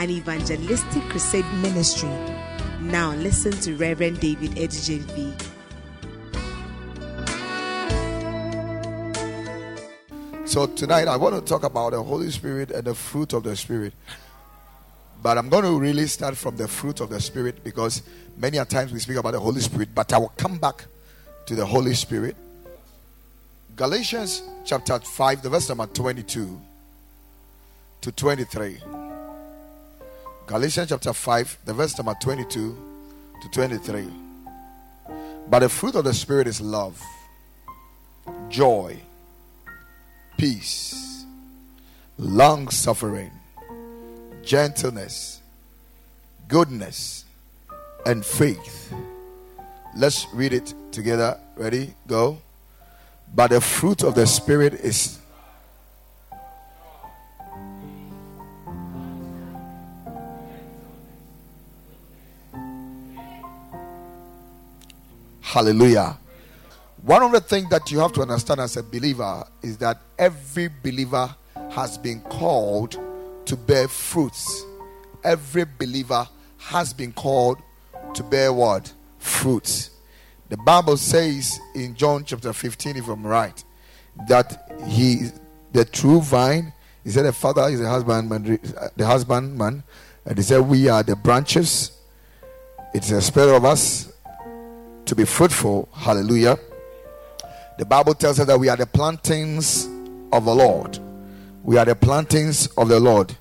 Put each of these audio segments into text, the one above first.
an evangelistic crusade ministry. Now listen to Reverend David Adu-Gyamfi. So tonight I want to talk about the Holy Spirit and the fruit of the Spirit. But I'm going to really start from the fruit of the Spirit because many a times we speak about the Holy Spirit, but I will come back to the Holy Spirit. Galatians chapter 5, the verse number 22 to 23. Galatians chapter 5, the verse number 22 to 23. But the fruit of the Spirit is love, joy, peace, long suffering, gentleness, goodness, and faith. Let's read it together. Ready? Go. But the fruit of the Spirit is. Hallelujah. One of the things that you have to understand as a believer is that every believer has been called to bear fruits. Every believer has been called to bear what? Fruits. The Bible says in John chapter 15, if I'm right, that he the true vine. He said the father is the husbandman, the husbandman, and he said we are the branches. It's a spirit of us to be fruitful. Hallelujah. The Bible tells us that we are the plantings of the Lord. We are the plantings of the Lord.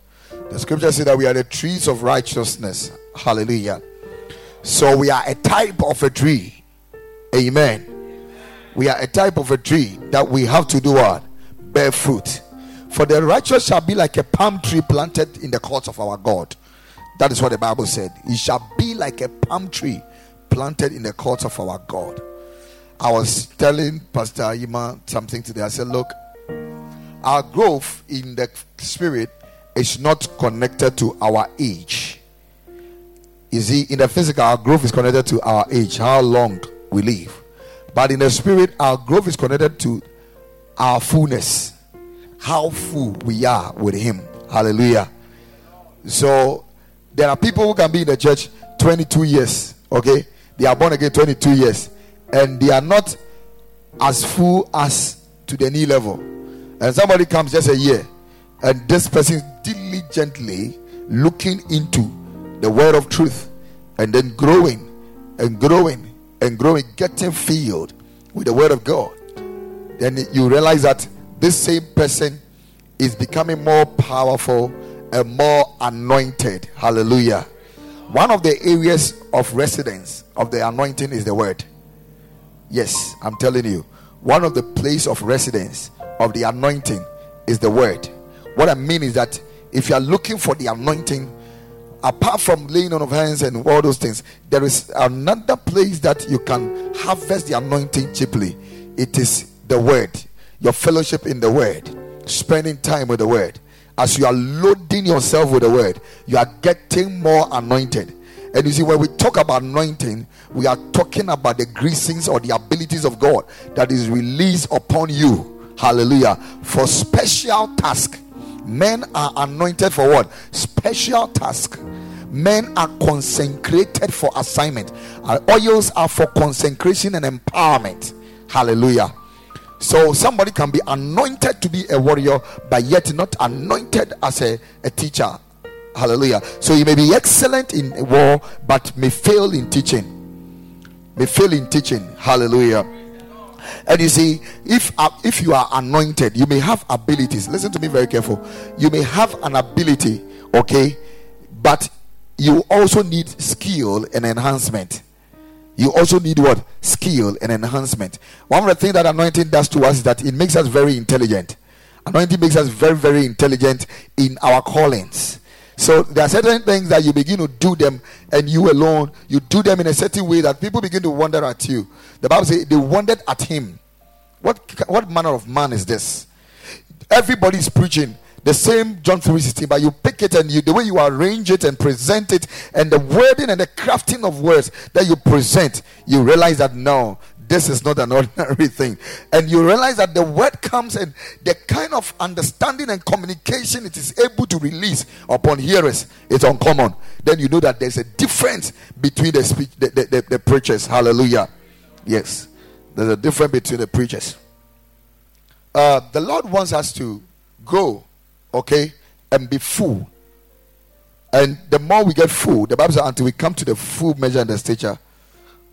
The scripture says that we are the trees of righteousness. Hallelujah. So we are a type of a tree. Amen. We are a type of a tree that we have to do what? Bear fruit. For the righteous shall be like a palm tree planted in the courts of our God. That is what the Bible said. It shall be like a palm tree planted in the courts of our God. I was telling Pastor Ima something today. I said, Look, our growth in the spirit is not connected to our age. You see, in the physical, our growth is connected to our age, how long we live. But in the spirit, our growth is connected to our fullness, how full we are with Him. Hallelujah. So, there are people who can be in the church 22 years, okay? They are born again 22 years and they are not as full as to the knee level. And somebody comes just a year, and this person diligently looking into the word of truth and then growing and growing and growing, getting filled with the word of God. Then you realize that this same person is becoming more powerful and more anointed. Hallelujah. One of the areas of residence of the anointing is the word. Yes, I'm telling you. One of the place of residence of the anointing is the word. What I mean is that if you are looking for the anointing, apart from laying on of hands and all those things, there is another place that you can harvest the anointing cheaply. It is the word, your fellowship in the word, spending time with the word. As you are loading yourself with the word, you are getting more anointed. And you see, when we talk about anointing, we are talking about the greasings or the abilities of God that is released upon you. Hallelujah. For special task. Men are anointed for what? Special task. Men are consecrated for assignment. Our oils are for consecration and empowerment. Hallelujah. So somebody can be anointed to be a warrior, but yet not anointed as a, a teacher. Hallelujah. So you may be excellent in war, but may fail in teaching may fail in teaching. Hallelujah. And you see, if uh, if you are anointed, you may have abilities. Listen to me very careful. You may have an ability, okay, but you also need skill and enhancement. You also need what? Skill and enhancement. One of the things that anointing does to us is that it makes us very intelligent. Anointing makes us very, very intelligent in our callings. So there are certain things that you begin to do them and you alone, you do them in a certain way that people begin to wonder at you. The Bible says they wondered at him. What what manner of man is this? Everybody is preaching the same John 3:16, but you pick it and you the way you arrange it and present it, and the wording and the crafting of words that you present, you realize that no, this is not an ordinary thing. And you realize that the word comes and the kind of understanding and communication it is able to release upon hearers is uncommon. Then you know that there's a difference between the speech, the, the, the, the preachers. Hallelujah. Yes, there's a difference between the preachers. Uh, the Lord wants us to go, okay, and be full. And the more we get full, the Bible says, until we come to the full measure and the stature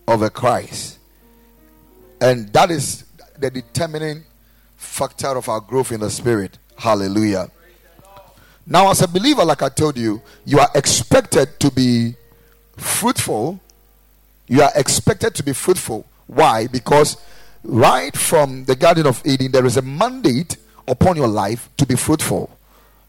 of a Christ. And that is the determining factor of our growth in the spirit. Hallelujah. Now, as a believer, like I told you, you are expected to be fruitful. You are expected to be fruitful. Why? Because right from the Garden of Eden, there is a mandate upon your life to be fruitful.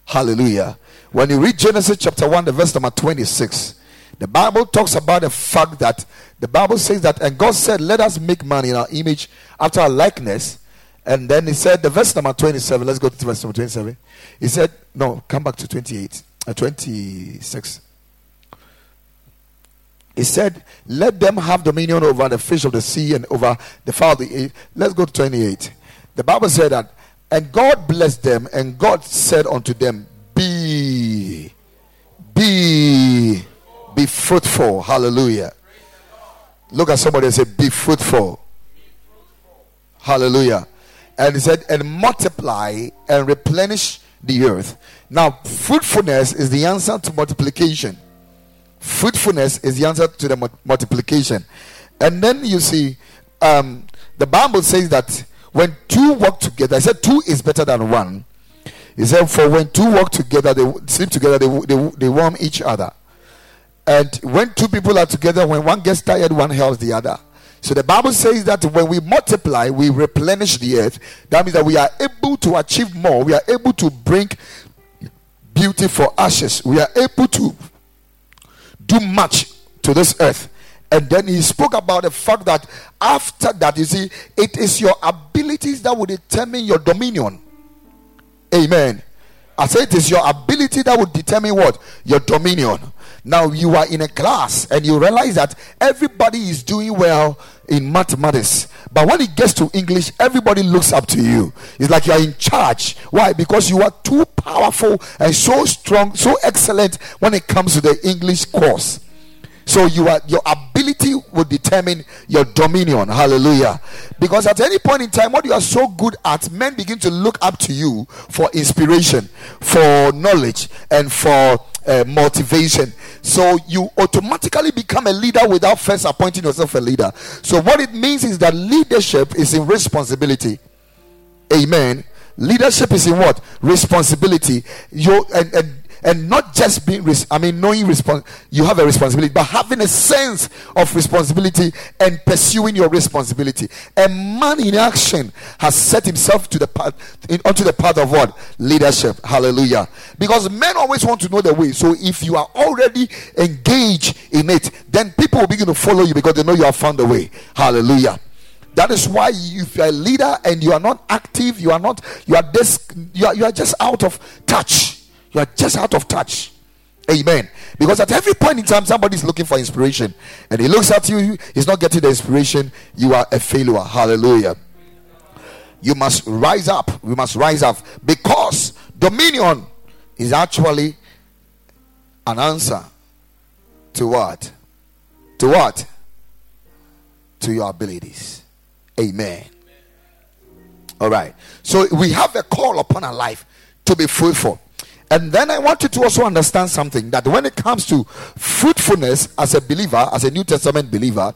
Hallelujah. When you read Genesis chapter 1, the verse number 26, the Bible talks about the fact that the Bible says that, and God said, Let us make man in our image after our likeness. And then he said, the verse number 27, let's go to verse number 27. He said, No, come back to 28, uh, 26. He said, Let them have dominion over the fish of the sea and over the fowl of the air. Let's go to 28. The Bible said that, and God blessed them, and God said unto them, Be, be be fruitful. Hallelujah. Look at somebody and say, Be fruitful. Hallelujah. And he said, And multiply and replenish the earth. Now, fruitfulness is the answer to multiplication. Fruitfulness is the answer to the multiplication. And then you see, um, the Bible says that when two work together, I said two is better than one. He said, For when two work together, they sleep together, they, they, they warm each other. And when two people are together, when one gets tired, one helps the other. So the Bible says that when we multiply, we replenish the earth. That means that we are able to achieve more. We are able to bring beauty for ashes. We are able to do much to this earth. And then he spoke about the fact that after that, you see, it is your abilities that will determine your dominion. Amen. I say it is your ability that will determine what? Your dominion. Now you are in a class and you realize that everybody is doing well in mathematics. But when it gets to English, everybody looks up to you. It's like you are in charge. Why? Because you are too powerful and so strong, so excellent when it comes to the English course. So you are your ability will determine your dominion. Hallelujah. Because at any point in time, what you are so good at, men begin to look up to you for inspiration, for knowledge, and for uh, motivation. So you automatically become a leader without first appointing yourself a leader. So what it means is that leadership is in responsibility. Amen. Leadership is in what? Responsibility. You and, and and not just being i mean knowing respons- you have a responsibility but having a sense of responsibility and pursuing your responsibility. A man in action has set himself to the path in, onto the path of what? Leadership. Hallelujah. Because men always want to know the way. So if you are already engaged in it then people will begin to follow you because they know you have found the way. Hallelujah. That is why if you're a leader and you are not active, you are not, you are this, you are, you are just out of touch you are just out of touch. Amen. Because at every point in time, somebody is looking for inspiration, and he looks at you, he's not getting the inspiration. You are a failure. Hallelujah. You must rise up. We must rise up because dominion is actually an answer to what? To what? To your abilities. Amen. All right. So we have a call upon our life to be fruitful. And then I want you to also understand something that when it comes to fruitfulness as a believer, as a New Testament believer,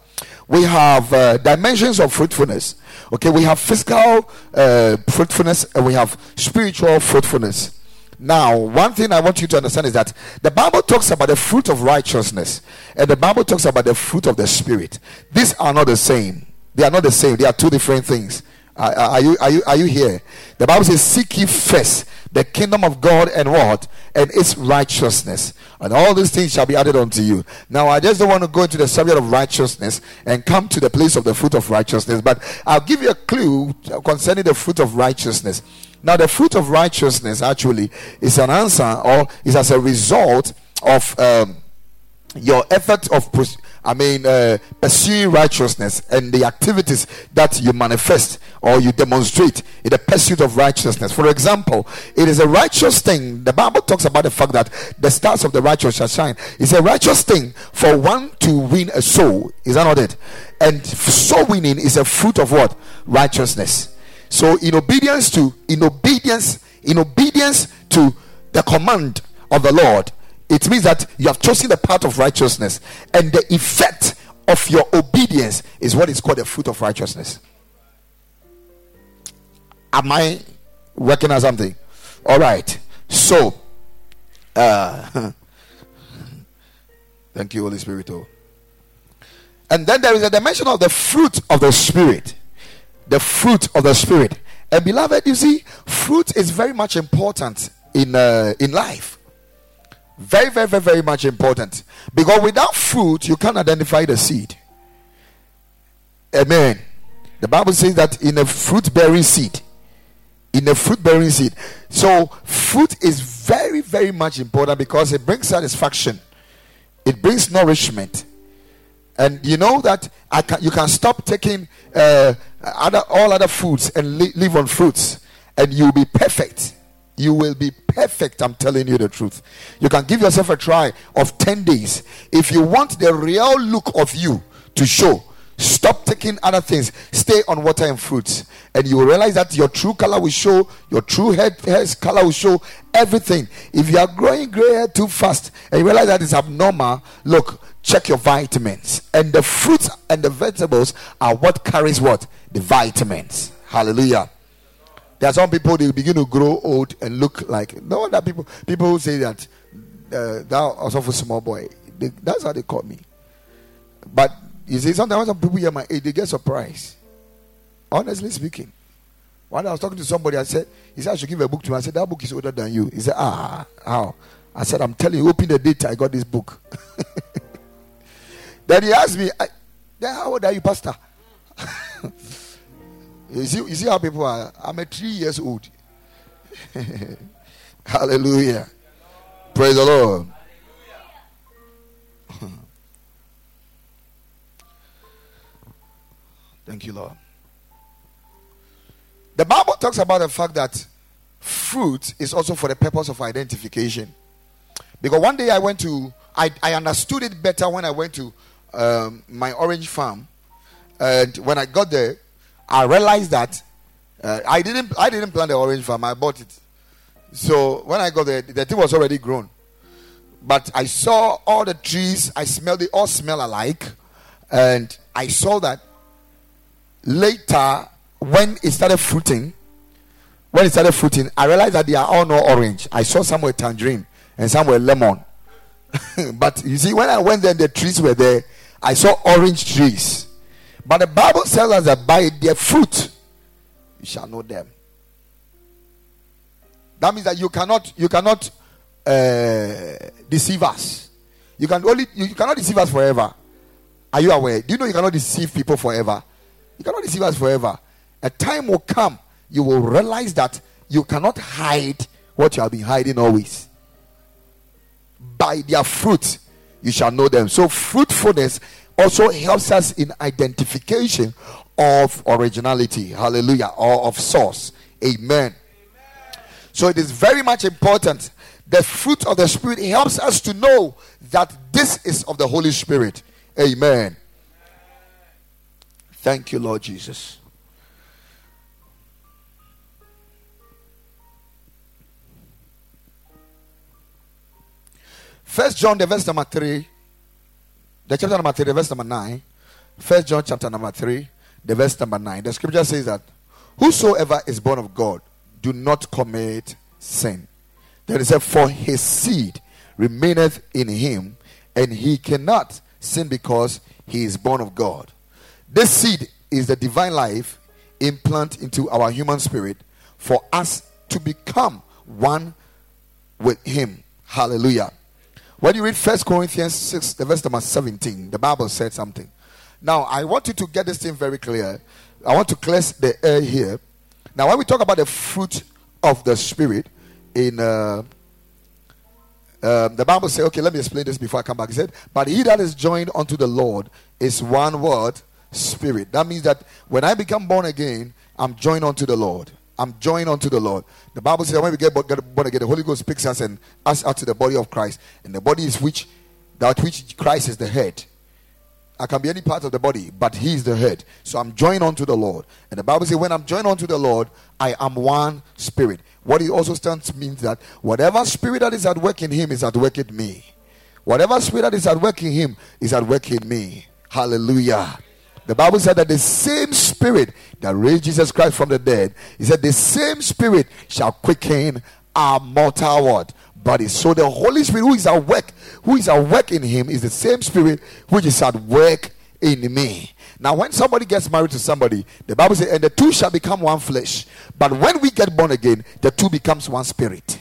we have uh, dimensions of fruitfulness. Okay, we have physical uh, fruitfulness and we have spiritual fruitfulness. Now, one thing I want you to understand is that the Bible talks about the fruit of righteousness and the Bible talks about the fruit of the Spirit. These are not the same. They are not the same. They are two different things. Are, are, you, are, you, are you here? The Bible says, Seek ye first the kingdom of God and what? And its righteousness. And all these things shall be added unto you. Now, I just don't want to go into the subject of righteousness and come to the place of the fruit of righteousness, but I'll give you a clue concerning the fruit of righteousness. Now, the fruit of righteousness actually is an answer or is as a result of um, your effort of I mean, uh, pursuing righteousness and the activities that you manifest or you demonstrate in the pursuit of righteousness. For example, it is a righteous thing. The Bible talks about the fact that the stars of the righteous shall shine. It's a righteous thing for one to win a soul. Is that not it? And soul winning is a fruit of what? Righteousness. So, in obedience to, in obedience, in obedience to the command of the Lord, it means that you have chosen the path of righteousness, and the effect of your obedience is what is called the fruit of righteousness. Am I working on something? All right. So, uh, thank you, Holy Spirit. Oh. And then there is a dimension of the fruit of the Spirit. The fruit of the Spirit. And beloved, you see, fruit is very much important in uh, in life. Very, very, very, very much important. Because without fruit, you can't identify the seed. Amen. The Bible says that in a fruit bearing seed, in a fruit bearing seed. So, fruit is very, very much important because it brings satisfaction, it brings nourishment. And you know that I can, you can stop taking uh, other, all other foods and li- live on fruits, and you'll be perfect you will be perfect. I'm telling you the truth. You can give yourself a try of 10 days. If you want the real look of you to show, stop taking other things. Stay on water and fruits. And you will realize that your true color will show, your true hair's color will show everything. If you are growing gray hair too fast and you realize that it's abnormal, look, check your vitamins. And the fruits and the vegetables are what carries what? The vitamins. Hallelujah. There are some people they begin to grow old and look like no wonder people people who say that uh, that also for small boy. They, that's how they call me. But you see, sometimes some people hear my age, they get surprised. Honestly speaking. When I was talking to somebody, I said, he said I should give a book to him. I said, that book is older than you. He said, ah, how? I said, I'm telling you, open the date, I got this book. then he asked me, then how old are you, Pastor? You see, you see how people are. I'm a three years old. Hallelujah. Praise the Lord. Thank you, Lord. The Bible talks about the fact that fruit is also for the purpose of identification. Because one day I went to, I, I understood it better when I went to um, my orange farm. And when I got there, I realized that uh, I didn't I didn't plant the orange farm. I bought it. So when I got there, the thing was already grown. But I saw all the trees. I smelled they all smell alike, and I saw that later when it started fruiting. When it started fruiting, I realized that they are all not orange. I saw some were tangerine and some were lemon. but you see, when I went there, the trees were there. I saw orange trees. But the Bible tells us that by their fruit you shall know them. That means that you cannot you cannot uh, deceive us. You can only you cannot deceive us forever. Are you aware? Do you know you cannot deceive people forever? You cannot deceive us forever. A time will come you will realize that you cannot hide what you have been hiding always. By their fruit you shall know them. So fruitfulness also helps us in identification of originality. Hallelujah. Or of source. Amen. So it is very much important. The fruit of the Spirit helps us to know that this is of the Holy Spirit. Amen. Thank you, Lord Jesus. First John, the verse number three. The chapter number 3, the verse number 9. First John chapter number 3, the verse number 9. The scripture says that whosoever is born of God do not commit sin. Then it said, For his seed remaineth in him, and he cannot sin because he is born of God. This seed is the divine life implant into our human spirit for us to become one with him. Hallelujah. When you read First Corinthians 6, the verse number 17, the Bible said something. Now, I want you to get this thing very clear. I want to cleanse the air here. Now, when we talk about the fruit of the Spirit in uh, um, the Bible says, okay, let me explain this before I come back. He said, But he that is joined unto the Lord is one word, spirit. That means that when I become born again, I'm joined unto the Lord. I'm joined unto the Lord. The Bible says when we get, born again, the Holy Ghost picks us and us out to the body of Christ. And the body is which that which Christ is the head. I can be any part of the body, but He is the head. So I'm joined unto the Lord. And the Bible says, when I'm joined unto the Lord, I am one spirit. What it also stands means that whatever spirit that is at work in Him is at work in me. Whatever spirit that is at work in Him is at work in me. Hallelujah. The Bible said that the same spirit that raised Jesus Christ from the dead, he said, the same spirit shall quicken our mortal word body. So the Holy Spirit who is at work, who is at work in him, is the same spirit which is at work in me. Now, when somebody gets married to somebody, the Bible says, and the two shall become one flesh. But when we get born again, the two becomes one spirit.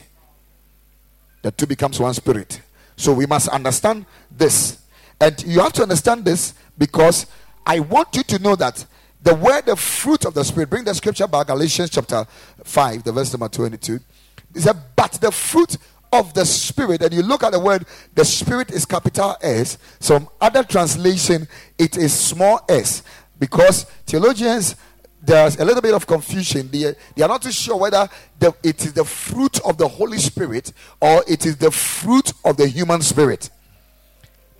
The two becomes one spirit. So we must understand this. And you have to understand this because I want you to know that the word, the fruit of the Spirit, bring the scripture back, Galatians chapter 5, the verse number 22. It said, But the fruit of the Spirit, and you look at the word, the Spirit is capital S. Some other translation, it is small s. Because theologians, there's a little bit of confusion. They, they are not too sure whether the, it is the fruit of the Holy Spirit or it is the fruit of the human spirit.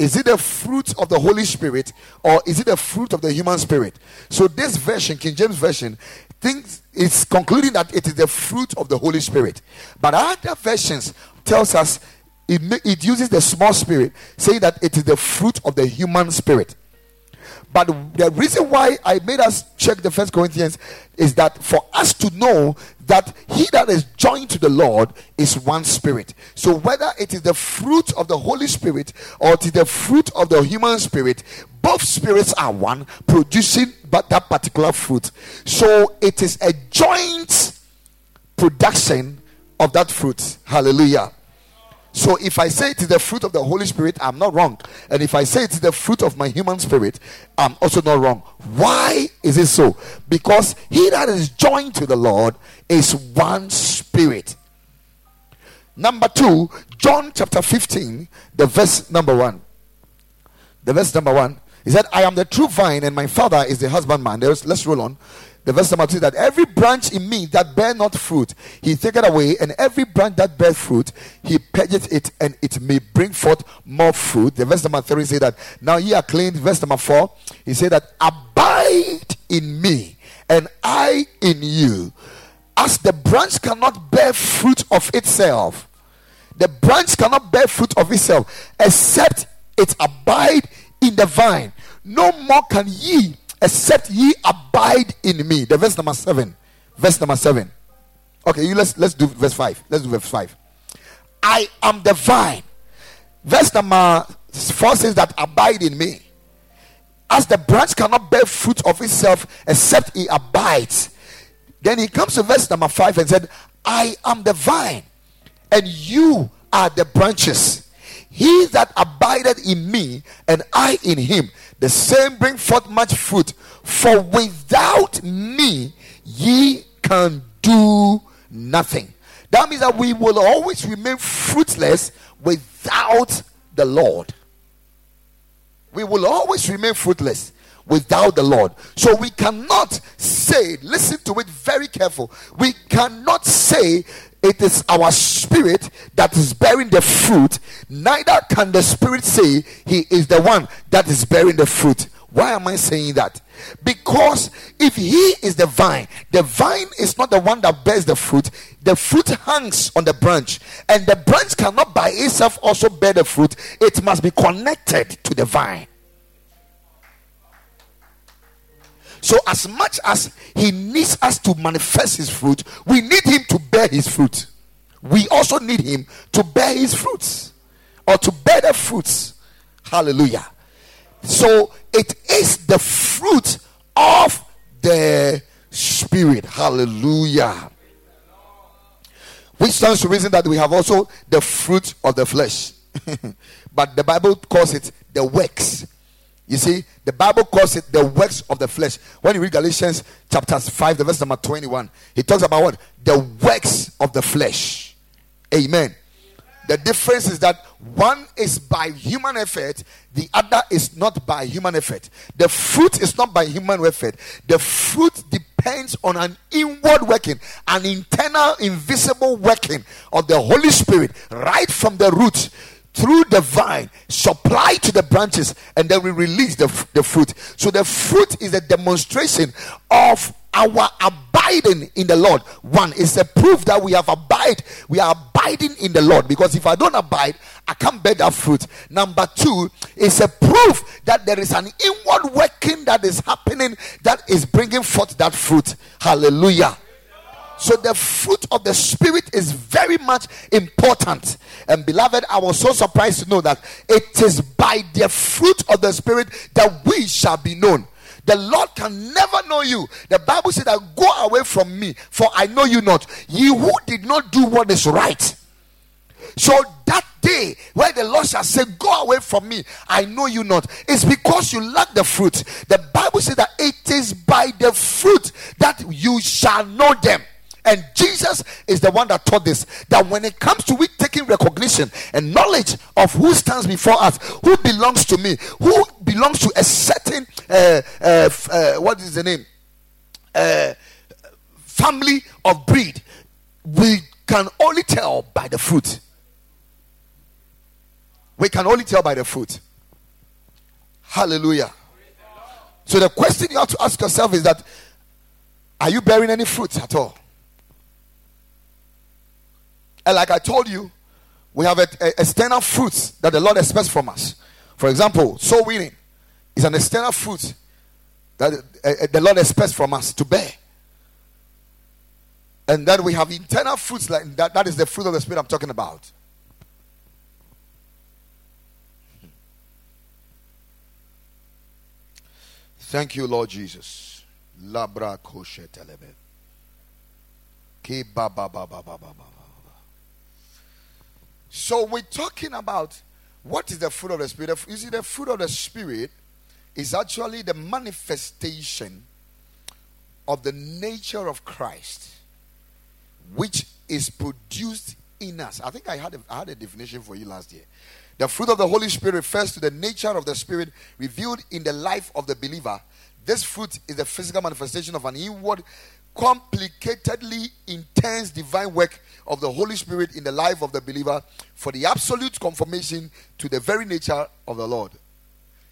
Is it the fruit of the Holy Spirit or is it the fruit of the human spirit? So this version, King James Version, thinks it's concluding that it is the fruit of the Holy Spirit. But other versions tells us it, it uses the small spirit, saying that it is the fruit of the human spirit. But the reason why I made us check the first Corinthians is that for us to know that he that is joined to the Lord is one spirit. So whether it is the fruit of the Holy Spirit or it is the fruit of the human spirit, both spirits are one, producing but that particular fruit. So it is a joint production of that fruit. Hallelujah. So if I say it is the fruit of the Holy Spirit, I'm not wrong. And if I say it is the fruit of my human spirit, I'm also not wrong. Why is it so? Because he that is joined to the Lord is one spirit. Number two, John chapter 15, the verse number one. The verse number one. He said, I am the true vine, and my father is the husbandman. Let's roll on the verse number two that every branch in me that bear not fruit, he taketh away, and every branch that bear fruit, he purgeth it, and it may bring forth more fruit. The verse number three say that now ye are clean. Verse number four, he said that abide in me, and I in you. As the branch cannot bear fruit of itself, the branch cannot bear fruit of itself, except it abide in the vine. No more can ye except ye abide in me. The verse number seven. Verse number seven. Okay, you let's let's do verse five. Let's do verse five. I am the vine. Verse number four says that abide in me. As the branch cannot bear fruit of itself except it abides. Then he comes to verse number five and said, I am the vine, and you are the branches. He that abideth in me and I in him, the same bring forth much fruit. For without me, ye can do nothing. That means that we will always remain fruitless without the Lord. We will always remain fruitless without the Lord. So we cannot say, listen to it very careful. We cannot say it is our spirit that is bearing the fruit, neither can the spirit say he is the one that is bearing the fruit. Why am I saying that? Because if he is the vine, the vine is not the one that bears the fruit. The fruit hangs on the branch, and the branch cannot by itself also bear the fruit. It must be connected to the vine. So, as much as he needs us to manifest his fruit, we need him to bear his fruit. We also need him to bear his fruits or to bear the fruits. Hallelujah. So, it is the fruit of the Spirit. Hallelujah. which stands to reason that we have also the fruit of the flesh. but the Bible calls it the works. You see, the Bible calls it the works of the flesh. When you read Galatians chapter 5, the verse number 21, he talks about what? The works of the flesh. Amen. The difference is that one is by human effort, the other is not by human effort. The fruit is not by human effort. The fruit depends on an inward working, an internal, invisible working of the Holy Spirit right from the root through the vine, supply to the branches, and then we release the, the fruit. So the fruit is a demonstration of our abiding in the Lord. One is a proof that we have abide, we are abiding in the Lord. Because if I don't abide, I can't bear that fruit. Number two is a proof that there is an inward working that is happening that is bringing forth that fruit. Hallelujah. So the fruit of the spirit is very much important. And beloved, I was so surprised to know that it is by the fruit of the spirit that we shall be known. The Lord can never know you. The Bible said that go away from me, for I know you not. Ye who did not do what is right. So that day where the Lord shall say, Go away from me, I know you not, it's because you lack the fruit. The Bible says that it is by the fruit that you shall know them. And Jesus is the one that taught this that when it comes to we taking recognition and knowledge of who stands before us, who belongs to me, who belongs to a certain, uh, uh, uh, what is the name? Uh, family of breed, we can only tell by the fruit. We can only tell by the fruit. Hallelujah. So the question you have to ask yourself is that are you bearing any fruit at all? And like I told you, we have external fruits that the Lord expects from us. For example, soul winning is an external fruit that uh, the Lord expects from us to bear. And then we have internal fruits like that. That is the fruit of the Spirit I'm talking about. Thank you, Lord Jesus. Labra koshe telebe. Ki ba ba ba ba ba ba ba. So we're talking about what is the fruit of the spirit. You see, the fruit of the spirit is actually the manifestation of the nature of Christ, which is produced in us. I think I had a, I had a definition for you last year. The fruit of the Holy Spirit refers to the nature of the Spirit revealed in the life of the believer. This fruit is the physical manifestation of an inward complicatedly intense divine work of the Holy Spirit in the life of the believer for the absolute conformation to the very nature of the Lord.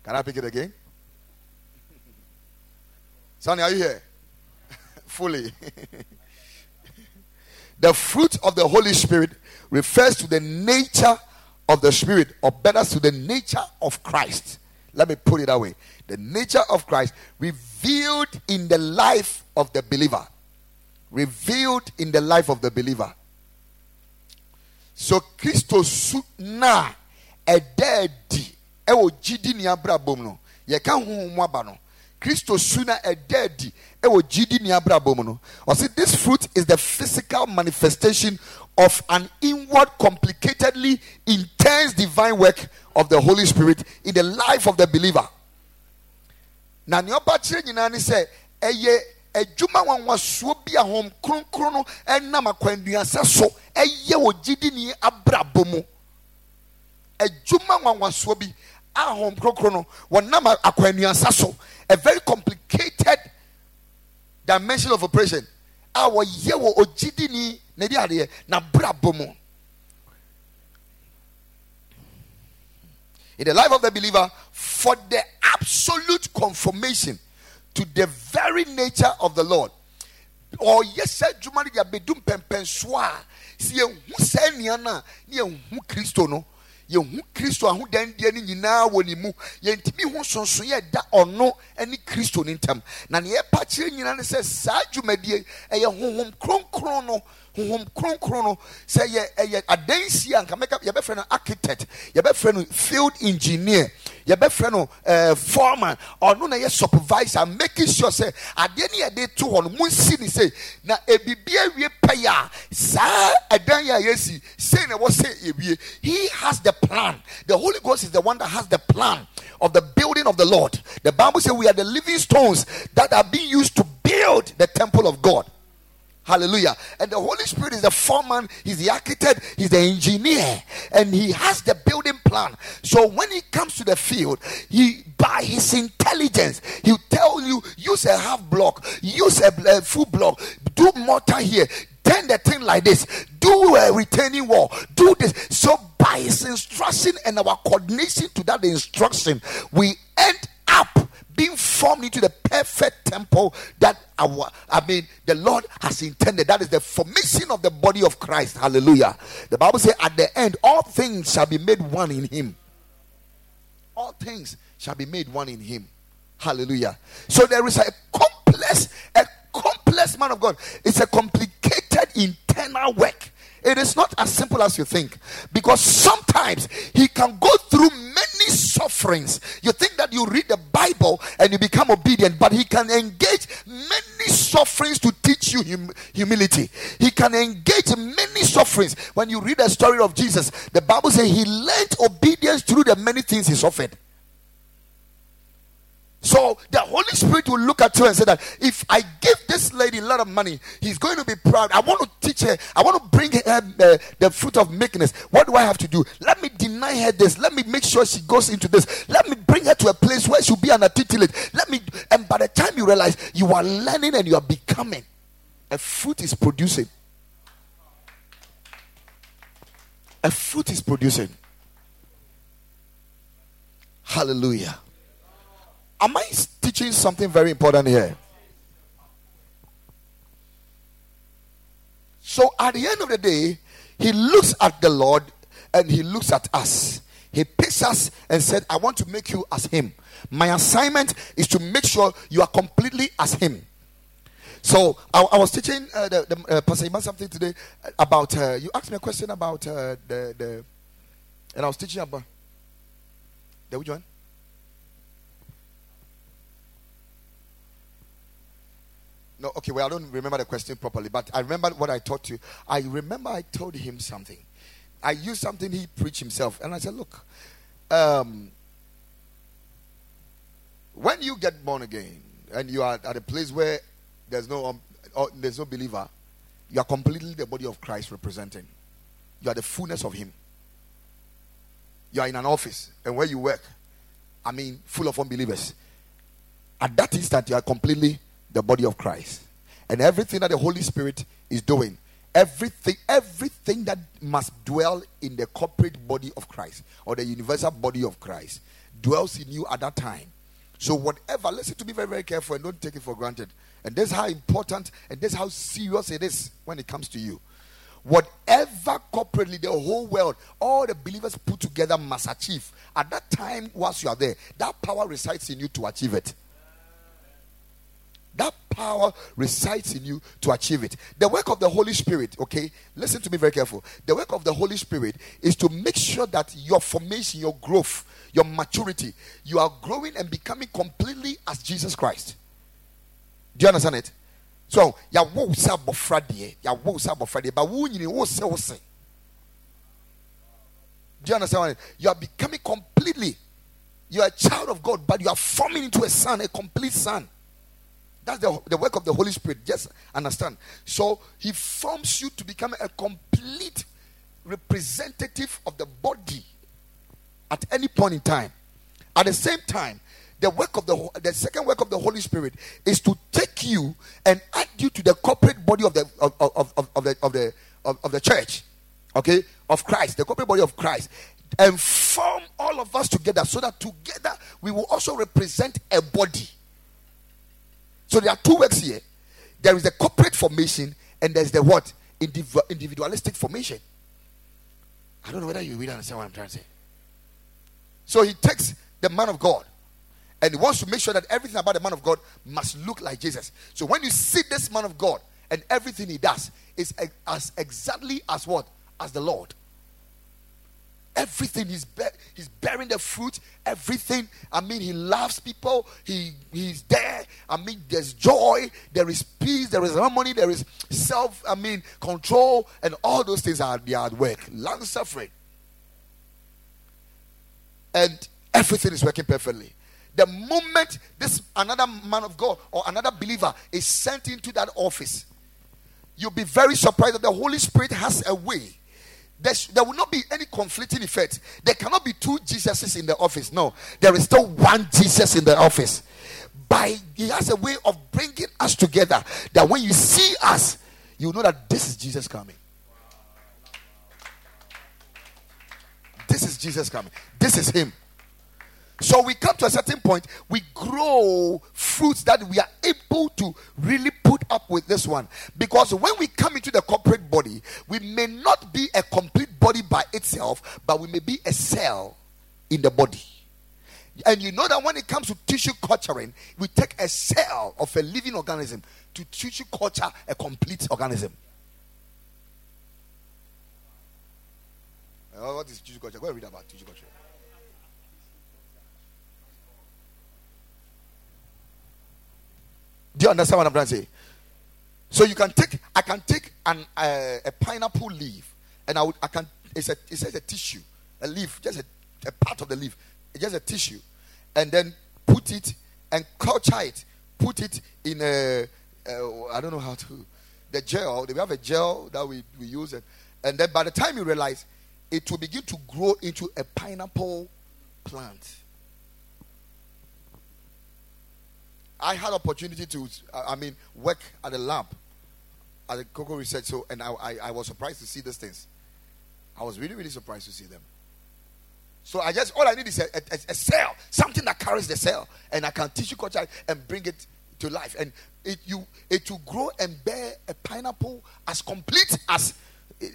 Can I pick it again? Sonny, are you here? Fully. the fruit of the Holy Spirit refers to the nature of the Spirit, or better, to the nature of Christ. Let me put it that way. The nature of Christ revealed in the life of the believer. Revealed in the life of the believer. So Christos na ɛda ɛwɔ gyidi ni abrabom no yɛka honhom aba no kristo su na ɛda adi ɛwɔ gyidi ni abrabom no. Ɔsi this fruit is the physical manifestation of an inward complicatedly intense divine work of the holy spirit in the life of the believer. Na nea ɔba kyerɛ nyinaa ni sɛ ɛyɛ adwuma nwanwasoɔ bi a hom kronkron no ɛnam akwanduasɛ so ɛyɛ wɔ gyidini abrabɔ mu. Adwuma nwanwasoɔ bi a hom kronkron no wɔnam akwanduasɛ so a very complicated dimension of operation a wɔyɛ wɔ ogyidini na na brabɔ mu in the life of the believer for the absolute confirmation to the very nature of the Lord. Or yes, adwuma no de abɛdu mpɛmpɛnsoɔ a sɛ yɛhu saa nnua no a ne yɛhu kristo no yɛhu kristo ahodandeɛ no nyinaa wɔ ne mu. Yɛntumi ho sonso yɛ da ɔno ne kristo no ntam. Na neɛ yɛpa kyerɛ nyinaa no sɛ saa dwumadie ɛyɛ honhom kronkron no honhom kronkron no sɛ yɛ ɛyɛ adansi a nka mɛka yɛbɛfrɛ no architect yɛbɛfrɛ no field engineer yɛbɛfrɛ no uh, foreman. Ɔno na yɛ supervisor making sure sɛ adeɛ ne yɛde to hɔ no monsi ne sɛ na ebibi awie pɛyɛ a saa ɛdan yɛ a yɛsi sei na he has the plan. The holy ghost is the one that has the plan of the building of the lord. The bible says we are the living stones that are being used to build the temple of god Hallelujah. And the Holy Spirit is the foreman, he's the architect, he's the engineer, and he has the building plan. So when he comes to the field, he by his intelligence, he'll tell you use a half block, use a, full block, do mortar here, turn the thing like this, do a retaining wall, do this. So by his instruction and our coordination to that instruction, we end up being formed into the perfect temple that our I mean the Lord has intended. That is the formation of the body of Christ. Hallelujah. The Bible says at the end all things shall be made one in him. All things shall be made one in him. Hallelujah. So there is a complex, a complex man of God. It's a complicated internal work. It is not as simple as you think because sometimes he can go through many sufferings. You think that you read the Bible and you become obedient, but he can engage many sufferings to teach you hum- humility. He can engage many sufferings. When you read the story of Jesus, the Bible says he learned obedience through the many things he suffered. So the Holy Spirit will look at you and say that if I give this lady a lot of money, he's going to be proud. I want to teach her. I want to bring her uh, the fruit of meekness. What do I have to do? Let me deny her this. Let me make sure she goes into this. Let me bring her to a place where she'll be an articulate. Let me. And by the time you realize you are learning and you are becoming, a fruit is producing. A fruit is producing. Hallelujah. Am I teaching something very important here? So at the end of the day, he looks at the Lord and he looks at us. He picks us and said, I want to make you as him. My assignment is to make sure you are completely as him. So I, I was teaching uh, the, the uh, Pastor Iman something today about. Uh, you asked me a question about uh, the the, and I was teaching about the which one? No, okay, well, I don't remember the question properly, but I remember what I taught you. I remember I told him something. I used something he preached himself, and I said, Look, um, when you get born again and you are at a place where there's no um, there's no believer, you are completely the body of Christ representing. You are the fullness of Him. You are in an office, and where you work, I mean, full of unbelievers. At that instant, you are completely the body of Christ. And everything that the Holy Spirit is doing, everything, everything that must dwell in the corporate body of Christ or the universal body of Christ dwells in you at that time. So whatever, listen to me very, very careful and don't take it for granted. And this is how important and this is how serious it is when it comes to you. Whatever corporately the whole world, all the believers put together must achieve. At that time, whilst you are there, that power resides in you to achieve it. That power resides in you to achieve it. The work of the Holy Spirit, okay, listen to me very careful. The work of the Holy Spirit is to make sure that your formation, your growth, your maturity, you are growing and becoming completely as Jesus Christ. Do you understand it? So, ya wo sa bofra de, ya wo sa bofra de, but wo nyini wo se wo se. Do you understand? You are becoming completely. You are a child of God, but you are forming into a son, a complete son. That's the, the work of the Holy Spirit. Just understand. So he forms you to become a complete representative of the body at any point in time. At the same time, the work of the the second work of the Holy Spirit is to take you and add you to the corporate body of the of, of, of, of the of the of, of the church, okay, of Christ, the corporate body of Christ, and form all of us together so that together we will also represent a body. So there are two works here. There is the corporate formation and there's the what? Indiv- individualistic formation. I don't know whether you really understand what I'm trying to say. So he takes the man of God and he wants to make sure that everything about the man of God must look like Jesus. So when you see this man of God and everything he does is as exactly as what? As the Lord. Everything. He's be- he's bearing the fruit. Everything. I mean, he loves people. He he's there. I mean, there's joy. There is peace. There is harmony. There is self. I mean, control, and all those things are they are at work. Long suffering, and everything is working perfectly. The moment this another man of God or another believer is sent into that office, you'll be very surprised that the Holy Spirit has a way. There, sh- there will not be any conflicting effect. There cannot be two Jesuses in the office. No, there is still one Jesus in the office. By he has a way of bringing us together that when you see us, you know that this is Jesus coming. This is Jesus coming. This is Him. So we come to a certain point, we grow fruits that we are able to really put up with this one. Because when we come into the corporate body, we may not be a complete body by itself, but we may be a cell in the body. And you know that when it comes to tissue culturing, we take a cell of a living organism to tissue culture a complete organism. Uh, what is tissue culture? Go and read about tissue culture. Do you understand what I'm trying to say? So you can take, I can take an uh, a pineapple leaf, and I would, I can, it's a, it's just a tissue, a leaf, just a, a part of the leaf, just a tissue, and then put it and culture it, put it in a, uh, don't know how to, the gel. We have a gel that we, we use, it, and then by the time you realize, it will begin to grow into a pineapple plant. I had opportunity to, uh, I mean, work at a lab at the Cocoa Research. So, and I, I, I was surprised to see these things. I was really, really surprised to see them. So I just all I need is a, a, a cell, something that carries the cell, and I can teach you culture and bring it to life, and it you it will grow and bear a pineapple as complete as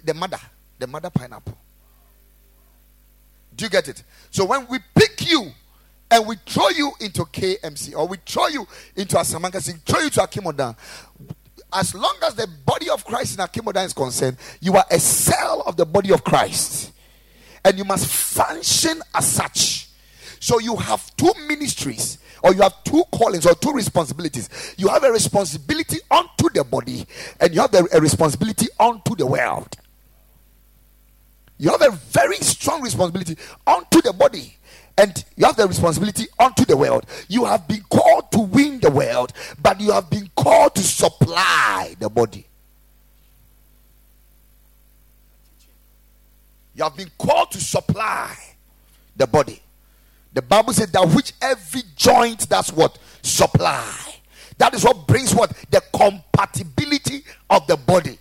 the mother, the mother pineapple. Do you get it? So when we pick you and we throw you into KMC or we throw you into Asamankese, throw you to Akimodan, as long as the body of Christ in Akimodan is concerned, you are a cell of the body of Christ. And you must function as such. So you have two ministries, or you have two callings, or two responsibilities. You have a responsibility unto the body, and you have a responsibility unto the world. You have a very strong responsibility unto the body and you have the responsibility unto the world. You have been called to win the world, but you have been called to supply the body. You have been called to supply the body. The Bible said that which every joint does what? Supply. That is what brings what? The compatibility of the body.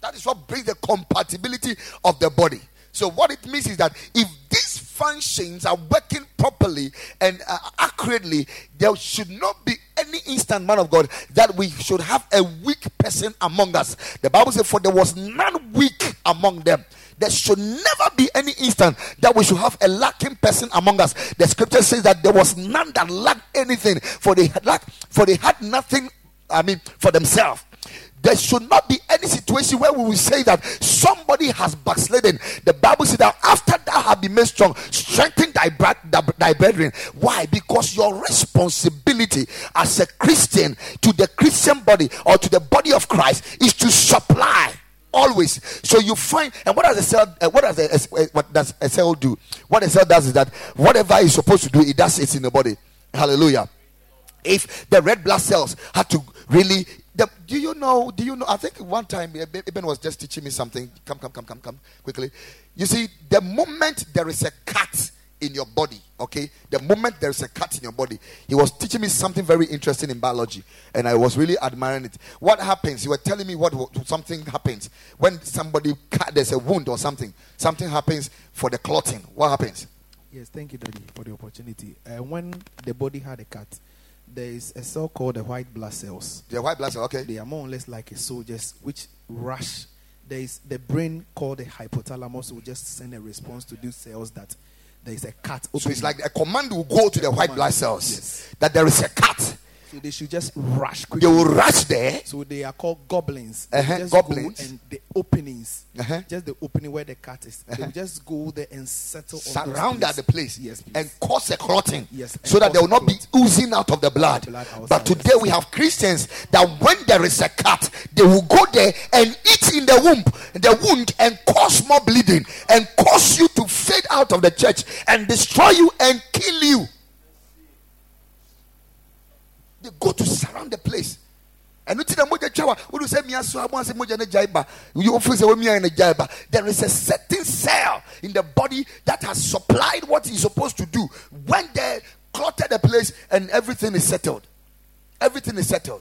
That is what brings the compatibility of the body. So, what it means is that if these functions are working properly and uh, accurately, there should not be any instant man of God that we should have a weak person among us. The Bible says, For there was none weak among them. There should never be any instant that we should have a lacking person among us. The scripture says that there was none that lacked anything, for they had lacked, for they had nothing, I mean, for themselves there should not be any situation where we will say that somebody has backslidden. The Bible says that after thou have been made strong, strengthen thy, thy brethren. Why? Because your responsibility as a Christian to the Christian body or to the body of Christ is to supply always. So you find, and what does a cell? Uh, what does a, uh, what does a cell do? What a cell does is that whatever it's supposed to do, it does it in the body. Hallelujah. If the red blood cells had to really the, do you know? Do you know? I think one time Eben was just teaching me something. Come, come, come, come, come, quickly. You see, the moment there is a cut in your body, okay, the moment there is a cut in your body, he was teaching me something very interesting in biology, and I was really admiring it. What happens? He was telling me what, what something happens when somebody cut. There's a wound or something. Something happens for the clotting. What happens? Yes, thank you, Daddy, for the opportunity. Uh, when the body had a cut there is a cell called the white blood cells. The white blood cells, okay. They are more or less like a soldiers which rush. There is the brain called the hypothalamus will just send a response to these cells that there is a cut. So it's like a command will go to the white blood cells yes. that there is a cut. So they should just rush they will rush there. So they are called goblins. Uh-huh, just goblins. Go and the openings, Uh-huh. just the opening where the cat is. They will just go there and settle. surround at the place Yes, please. and cause a clotting Yes, so that there will not be oozing out of the blood. Blood But yes. today we have Christians that when there is a cut, they will go there and eat in the womb, the wound, and cause more bleeding and cause you to fade out of the church and destroy you and kill you. They go to surround the place. And you na mogya twa wa would say me aso abo say mogya ne gyae ba you feel say we ne gyae ba there is a certain cell in the body that has supplied what it's supposed to do when they clutter the place and everything is settled everything is settled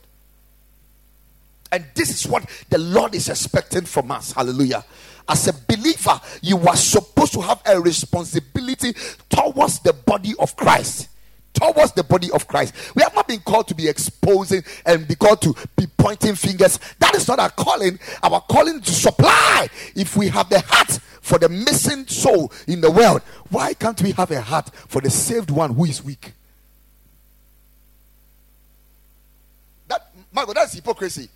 and this is what the Lord is expecting from us. Hallelujah. As a believer, you are supposed to have a responsibility towards the body of Christ. Towards the body of Christ. We have not been called to be exposing and be called to be pointing fingers. That is not our calling. Our calling to supply. If we have the heart for the missing soul in the world, why can't we have a heart for the saved one who is weak? That, Margot, that's hypocrisy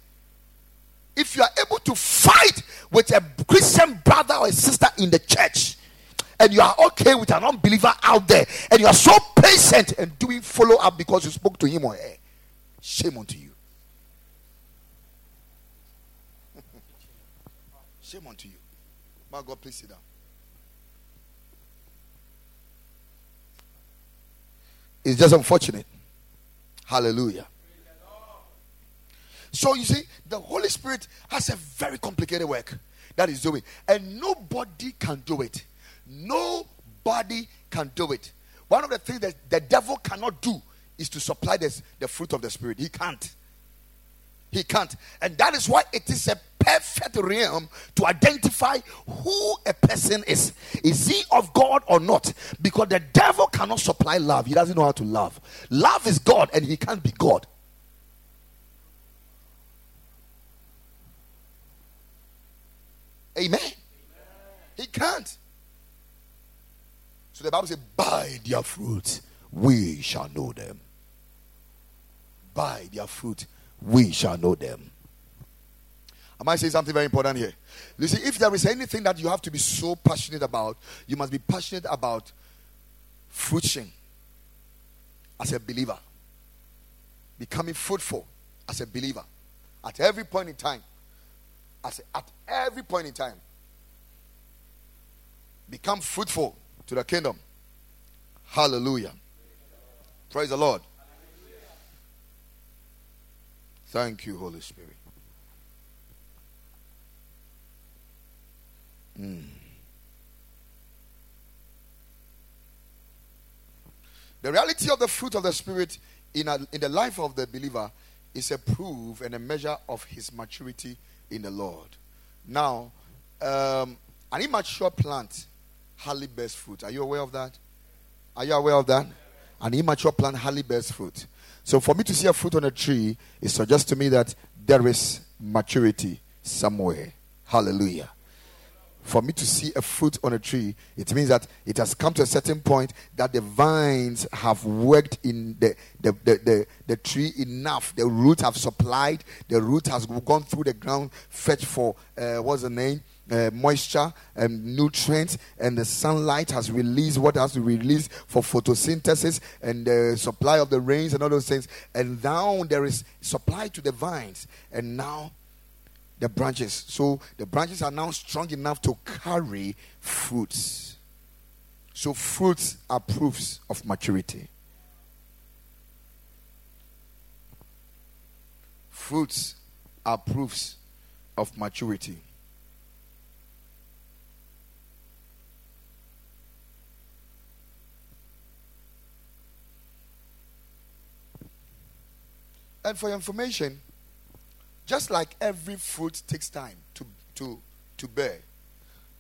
if you are able to fight with a Christian brother or a sister in the church, and you are okay with an unbeliever out there, and you are so patient and doing follow up because you spoke to him or her, shame unto you. shame unto you. My God, please sit down. It's just unfortunate. Hallelujah. So you see, the Holy Spirit has a very complicated work that is doing, and nobody can do it. Nobody can do it. One of the things that the devil cannot do is to supply this, the fruit of the Spirit. He can't. He can't. And that is why it is a perfect realm to identify who a person is. Is he of God or not? Because the devil cannot supply love. He doesn't know how to love. Love is God, and he can't be God. Amen. He can't. So the Bible says, By their fruit we shall know them. By their fruit we shall know them. Am I saying something very important here? You see, if there is anything that you have to be so passionate about, you must be passionate about fruition as a believer, becoming fruitful as a believer at every point in time. As at every point in time, become fruitful to the kingdom. Hallelujah. Praise the Lord. Thank you, Holy Spirit. Mm. The reality of the fruit of the Spirit in, a, in the life of the believer is a proof and a measure of his maturity in the Lord. Now, um, an immature plant hardly bears fruit. Are you aware of that? Are you aware of that? An immature plant hardly bears fruit. So, for me to see a fruit on a tree, it suggests to me that there is maturity somewhere. Hallelujah for me to see a fruit on a tree, it means that it has come to a certain point that the vines have worked in the, the, the, the, the tree enough. The root have supplied, the root has gone through the ground, fetch for, uh, what's the name? Uh, moisture and nutrients, and the sunlight has released what has to release for photosynthesis and the supply of the rains and all those things. And now there is supply to the vines, and now the branches. So the branches are now strong enough to carry fruits. So fruits are proofs of maturity. Fruits are proofs of maturity. And for your information, just like every fruit takes time to, to, to bear.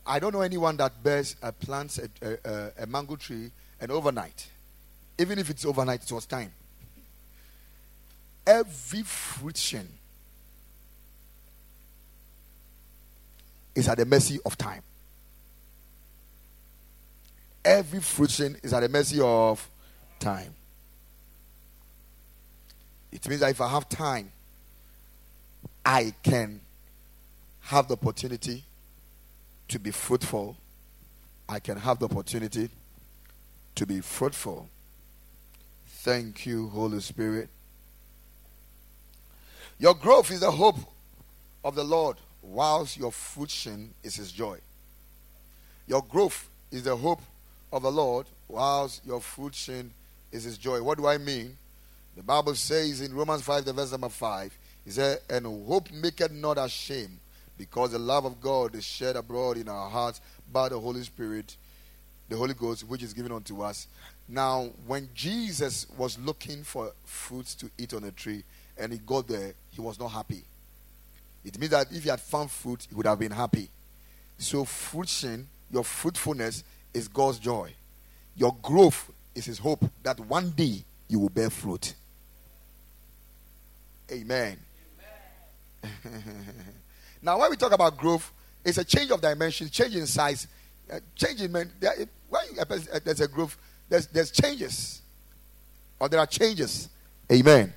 I don't know anyone that bears uh, plants a, a, a mango tree and overnight. Even if it's overnight, it was time. Every fruition is at the mercy of time. Every fruition is at the mercy of time. It means that if I have time, I can have the opportunity to be fruitful. I can have the opportunity to be fruitful. Thank you, Holy Spirit. Your growth is the hope of the Lord, whilst your fruition is his joy. Your growth is the hope of the Lord, whilst your fruition is his joy. What do I mean? The Bible says in Romans 5, the verse number 5, he said, And hope maketh not ashamed, because the love of God is shed abroad in our hearts by the Holy Spirit, the Holy Ghost, which is given unto us. Now, when Jesus was looking for fruits to eat on a tree and he got there, he was not happy. It means that if he had found fruit, he would have been happy. So, fruition, your fruitfulness, is God's joy. Your growth is his hope that one day you will bear fruit. Amen. Now, when we talk about growth, it's a change of dimension, change in size, uh, change in. There, when there's a growth, there's, there's changes, or there are changes. Amen. Amen.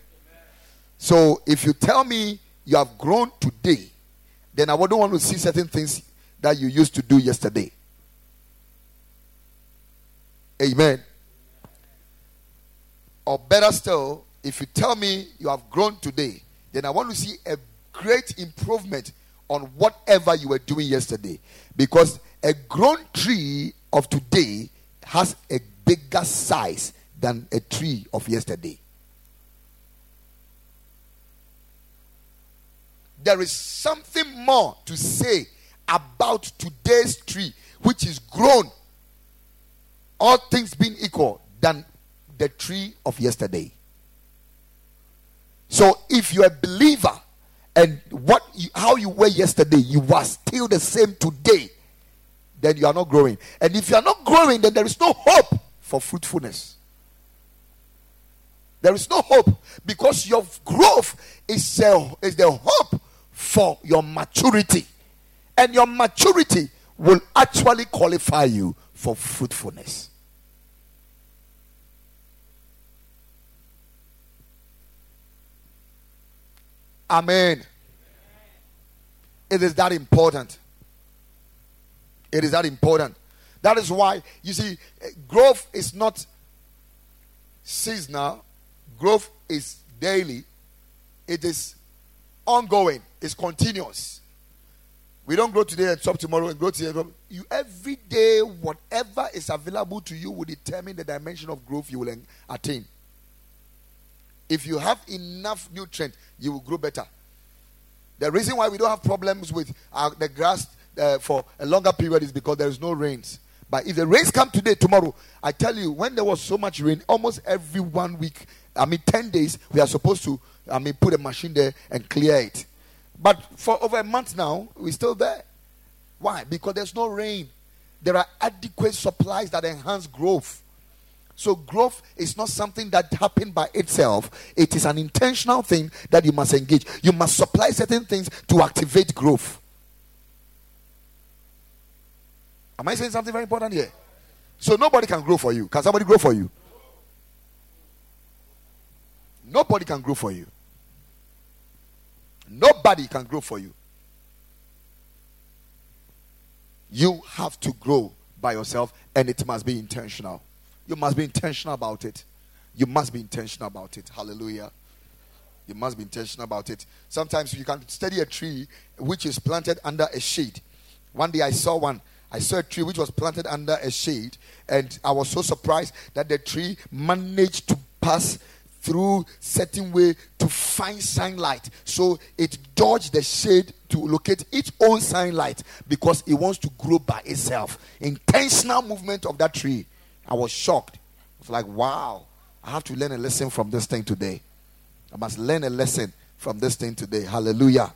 So, if you tell me you have grown today, then I wouldn't want to see certain things that you used to do yesterday. Amen. Or better still, if you tell me you have grown today, then I want to see a great improvement on whatever you were doing yesterday. Because a grown tree of today has a bigger size than a tree of yesterday. There is something more to say about today's tree, which is grown, all things being equal, than the tree of yesterday. So if you're a believer and what you, how you were yesterday, you are still the same today, then you are not growing. And if you are not growing, then there is no hope for fruitfulness. There is no hope because your growth is, a, is the hope for your maturity. And your maturity will actually qualify you for fruitfulness. Amen. It is that important. It is that important. That is why, you see, growth is not seasonal, growth is daily, it is ongoing, it's continuous. We don't grow today and stop tomorrow and grow today. You every day, whatever is available to you will determine the dimension of growth you will attain. If you have enough nutrient, you will grow better. The reason why we don't have problems with uh, the grass uh, for a longer period is because there is no rains. But if the rains come today, tomorrow, I tell you, when there was so much rain, almost every one week, I mean, 10 days, we are supposed to, I mean, put a machine there and clear it. But for over a month now, we're still there. Why? Because there's no rain. There are adequate supplies that enhance growth. So growth is not something that happened by itself. It is an intentional thing that you must engage. You must supply certain things to activate growth. Am I saying something very important here? So nobody can grow for you. Can somebody grow for you? Nobody can grow for you. Nobody can grow for you. You have to grow by yourself and it must be intentional. You must be intentional about it. You must be intentional about it. Hallelujah. You must be intentional about it. Sometimes you can study a tree which is planted under a shade. One day I saw one. I saw a tree which was planted under a shade, and I was so surprised that the tree managed to pass through certain way to find sunlight. So it dodged the shade to locate its own sunlight because it wants to grow by itself. Intentional movement of that tree. I was shocked. I was like, wow, I have to learn a lesson from this thing today. I must learn a lesson from this thing today. Hallelujah.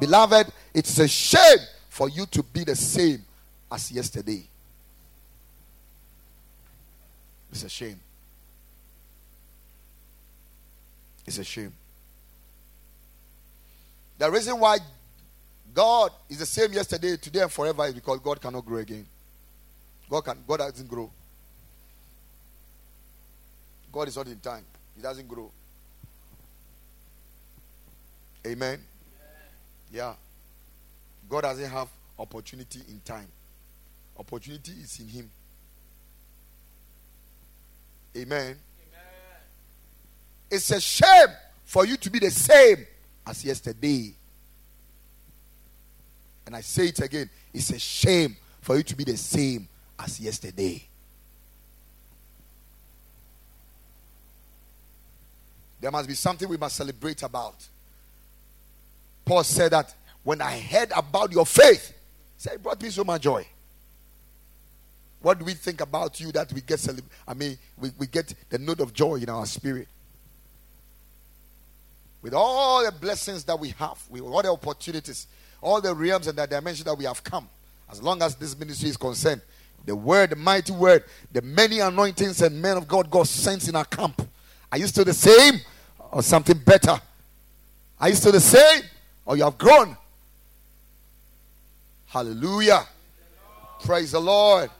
Beloved, it's a shame for you to be the same as yesterday. It's a shame. It's a shame. The reason why God is the same yesterday, today, and forever is because God cannot grow again. God can God doesn't grow. God is not in time. He doesn't grow. Amen. Yeah. God doesn't have opportunity in time. Opportunity is in Him. Amen. Amen. It's a shame for you to be the same as yesterday. And I say it again it's a shame for you to be the same as yesterday. There must be something we must celebrate about. Paul said that when I heard about your faith, said it brought me so much joy. What do we think about you that we get celeb- I mean we, we get the note of joy in our spirit? With all the blessings that we have, with all the opportunities, all the realms and the dimensions that we have come, as long as this ministry is concerned, the word, the mighty word, the many anointings and men of God God sends in our camp. Are you still the same? Or something better? Are you still the same or you have grown? Hallelujah. Praise the Lord.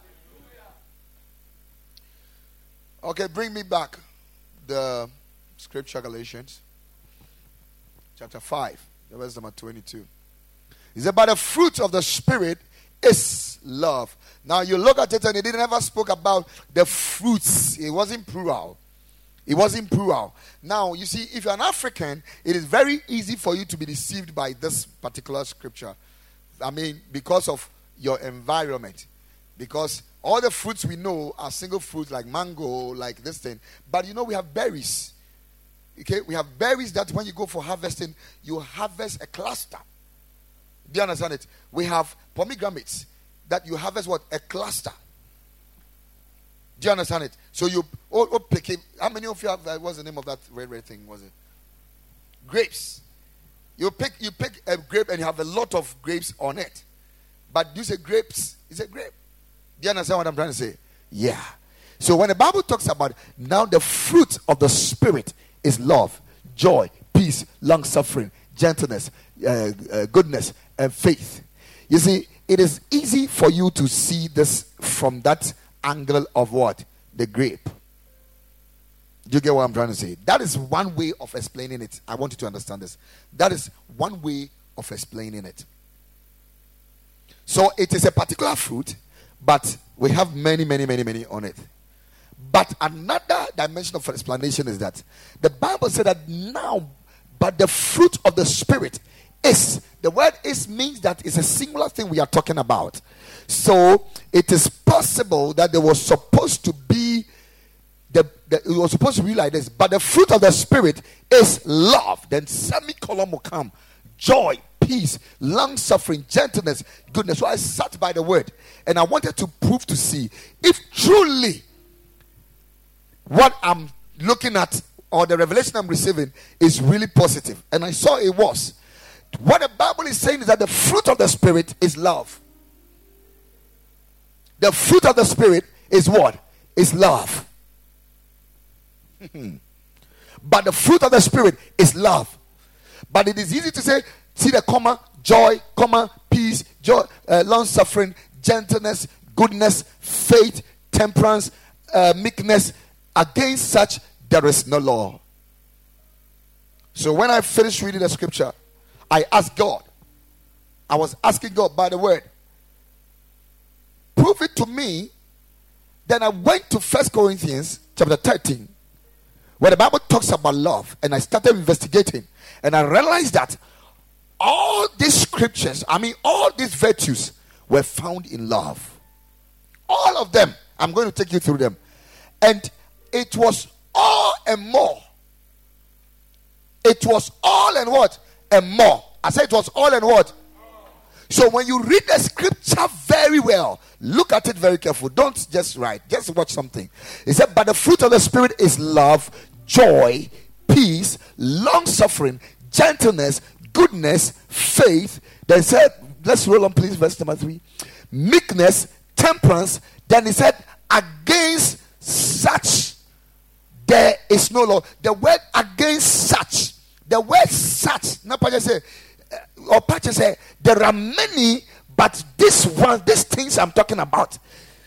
Okay, bring me back the scripture Galatians chapter 5, verse number 22. He said, But the fruit of the Spirit is love. Now you look at it and it never spoke about the fruits, it wasn't plural. It wasn't plural. Now, you see, if you're an African, it is very easy for you to be deceived by this particular scripture. I mean, because of your environment. Because all the fruits we know are single fruits like mango, like this thing. But you know, we have berries. Okay, we have berries that when you go for harvesting, you harvest a cluster. Do you understand it? We have pomegranates that you harvest what? A cluster. Do you understand it? So you oh, oh. How many of you have uh, what's the name of that red red thing? Was it grapes? You pick you pick a grape and you have a lot of grapes on it. But you say grapes is a grape. Do you understand what I'm trying to say? Yeah. So when the Bible talks about now the fruit of the spirit is love, joy, peace, long suffering, gentleness, uh, uh, goodness, and faith. You see, it is easy for you to see this from that angle of what? The grape. Do you get what I'm trying to say? That is one way of explaining it. I want you to understand this. That is one way of explaining it. So it is a particular fruit, but we have many, many, many, many on it. But another dimension of explanation is that the Bible said that now, but the fruit of the Spirit is. The word is means that it's a singular thing we are talking about. So it is possible that there was supposed to be the, the, it was supposed to be like this, but the fruit of the spirit is love. Then semicolon will come, joy, peace, long suffering, gentleness, goodness. So I sat by the word and I wanted to prove to see if truly what I'm looking at or the revelation I'm receiving is really positive. And I saw it was. What the Bible is saying is that the fruit of the spirit is love. The fruit of the Spirit is what? Is love. but the fruit of the Spirit is love. But it is easy to say, see the comma, joy, comma, peace, joy, uh, long suffering, gentleness, goodness, faith, temperance, uh, meekness. Against such, there is no law. So when I finished reading the scripture, I asked God. I was asking God by the word, prove it to me. Then I went to First Corinthians chapter 13, where the Bible talks about love, and I started investigating, and I realized that all these scriptures, I mean, all these virtues were found in love. All of them. I'm going to take you through them. And it was all and more. It was all and what? And more. I said it was all and what? So when you read the scripture very well, look at it very careful. Don't just write, just watch something. He said, But the fruit of the Spirit is love, joy, peace, long suffering, gentleness, goodness, faith. Then said, Let's roll on, please, verse number three. Meekness, temperance. Then he said, Against such there is no law. The word against such, the word such, not say or Pacha say there are many, but this one, these things I'm talking about,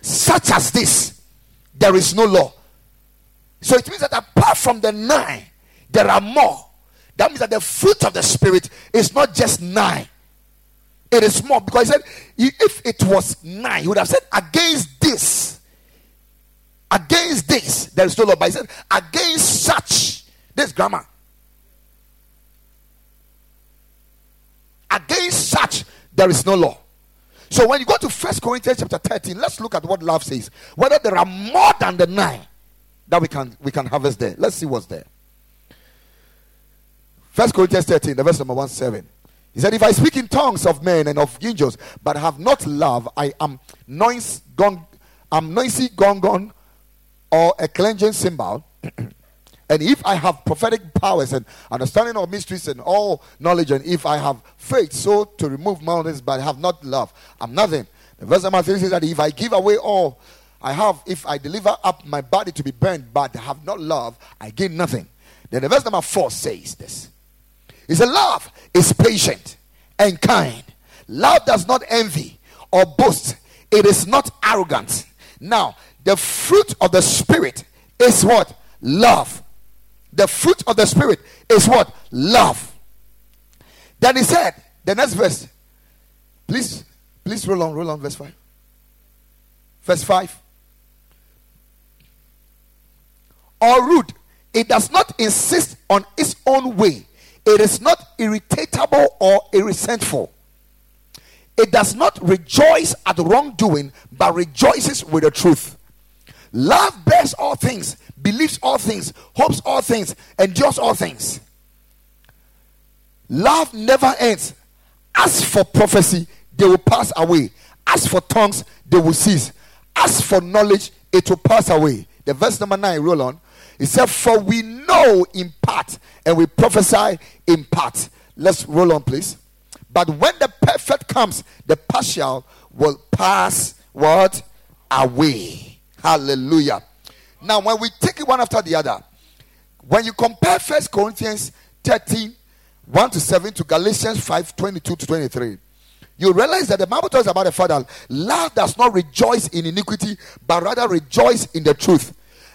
such as this, there is no law. So it means that apart from the nine, there are more. That means that the fruit of the Spirit is not just nine, it is more. Because he said, if it was nine, he would have said, against this, against this, there is no law. But he said, against such, this grammar. Against such, there is no law. So when you go to First Corinthians chapter 13, let's look at what love says. Whether there are more than the nine that we can we can harvest there. Let's see what's there. First Corinthians 13, the verse number 1 7. He said, If I speak in tongues of men and of angels, but have not love, I am noise gone, I'm noisy gong gong or a clanging cymbal. and if I have prophetic powers and understanding of mysteries and all knowledge, and if I have faith so to remove mountains, but have not love, I'm nothing. The verse number three says that if I give away all I have, if I deliver up my body to be burned, but have not love, I gain nothing. Then the verse number four says this. He said, Love is patient and kind. Love does not envy or boast. It is not arrogant. Now, the fruit of the Spirit is what? Love. The fruit of the Spirit is what? Love. Then he said, the next verse. Please, please roll on, roll on, verse 5. Verse 5. Or rude. It does not insist on its own way it is not irritable or irresentful. It does not rejoice at wrongdoing, but rejoices with the truth. Love bears all things, believes all things, hopes all things, endures all things. Love never ends. As for prophecy, they will pass away. As for tongues, they will cease. As for knowledge, it will pass away. The verse number 9, roll on. He said, For we know in part and we prophesy in part. Let's roll on, please. But when the perfect comes, the partial will pass what? Away. Hallelujah. Now, when we take it one after the other, when you compare First Corinthians 13, 1 to 7 to Galatians 5, 22 to 23, you realize that the Bible talks about the father. Love does not rejoice in iniquity, but rather rejoice in the truth.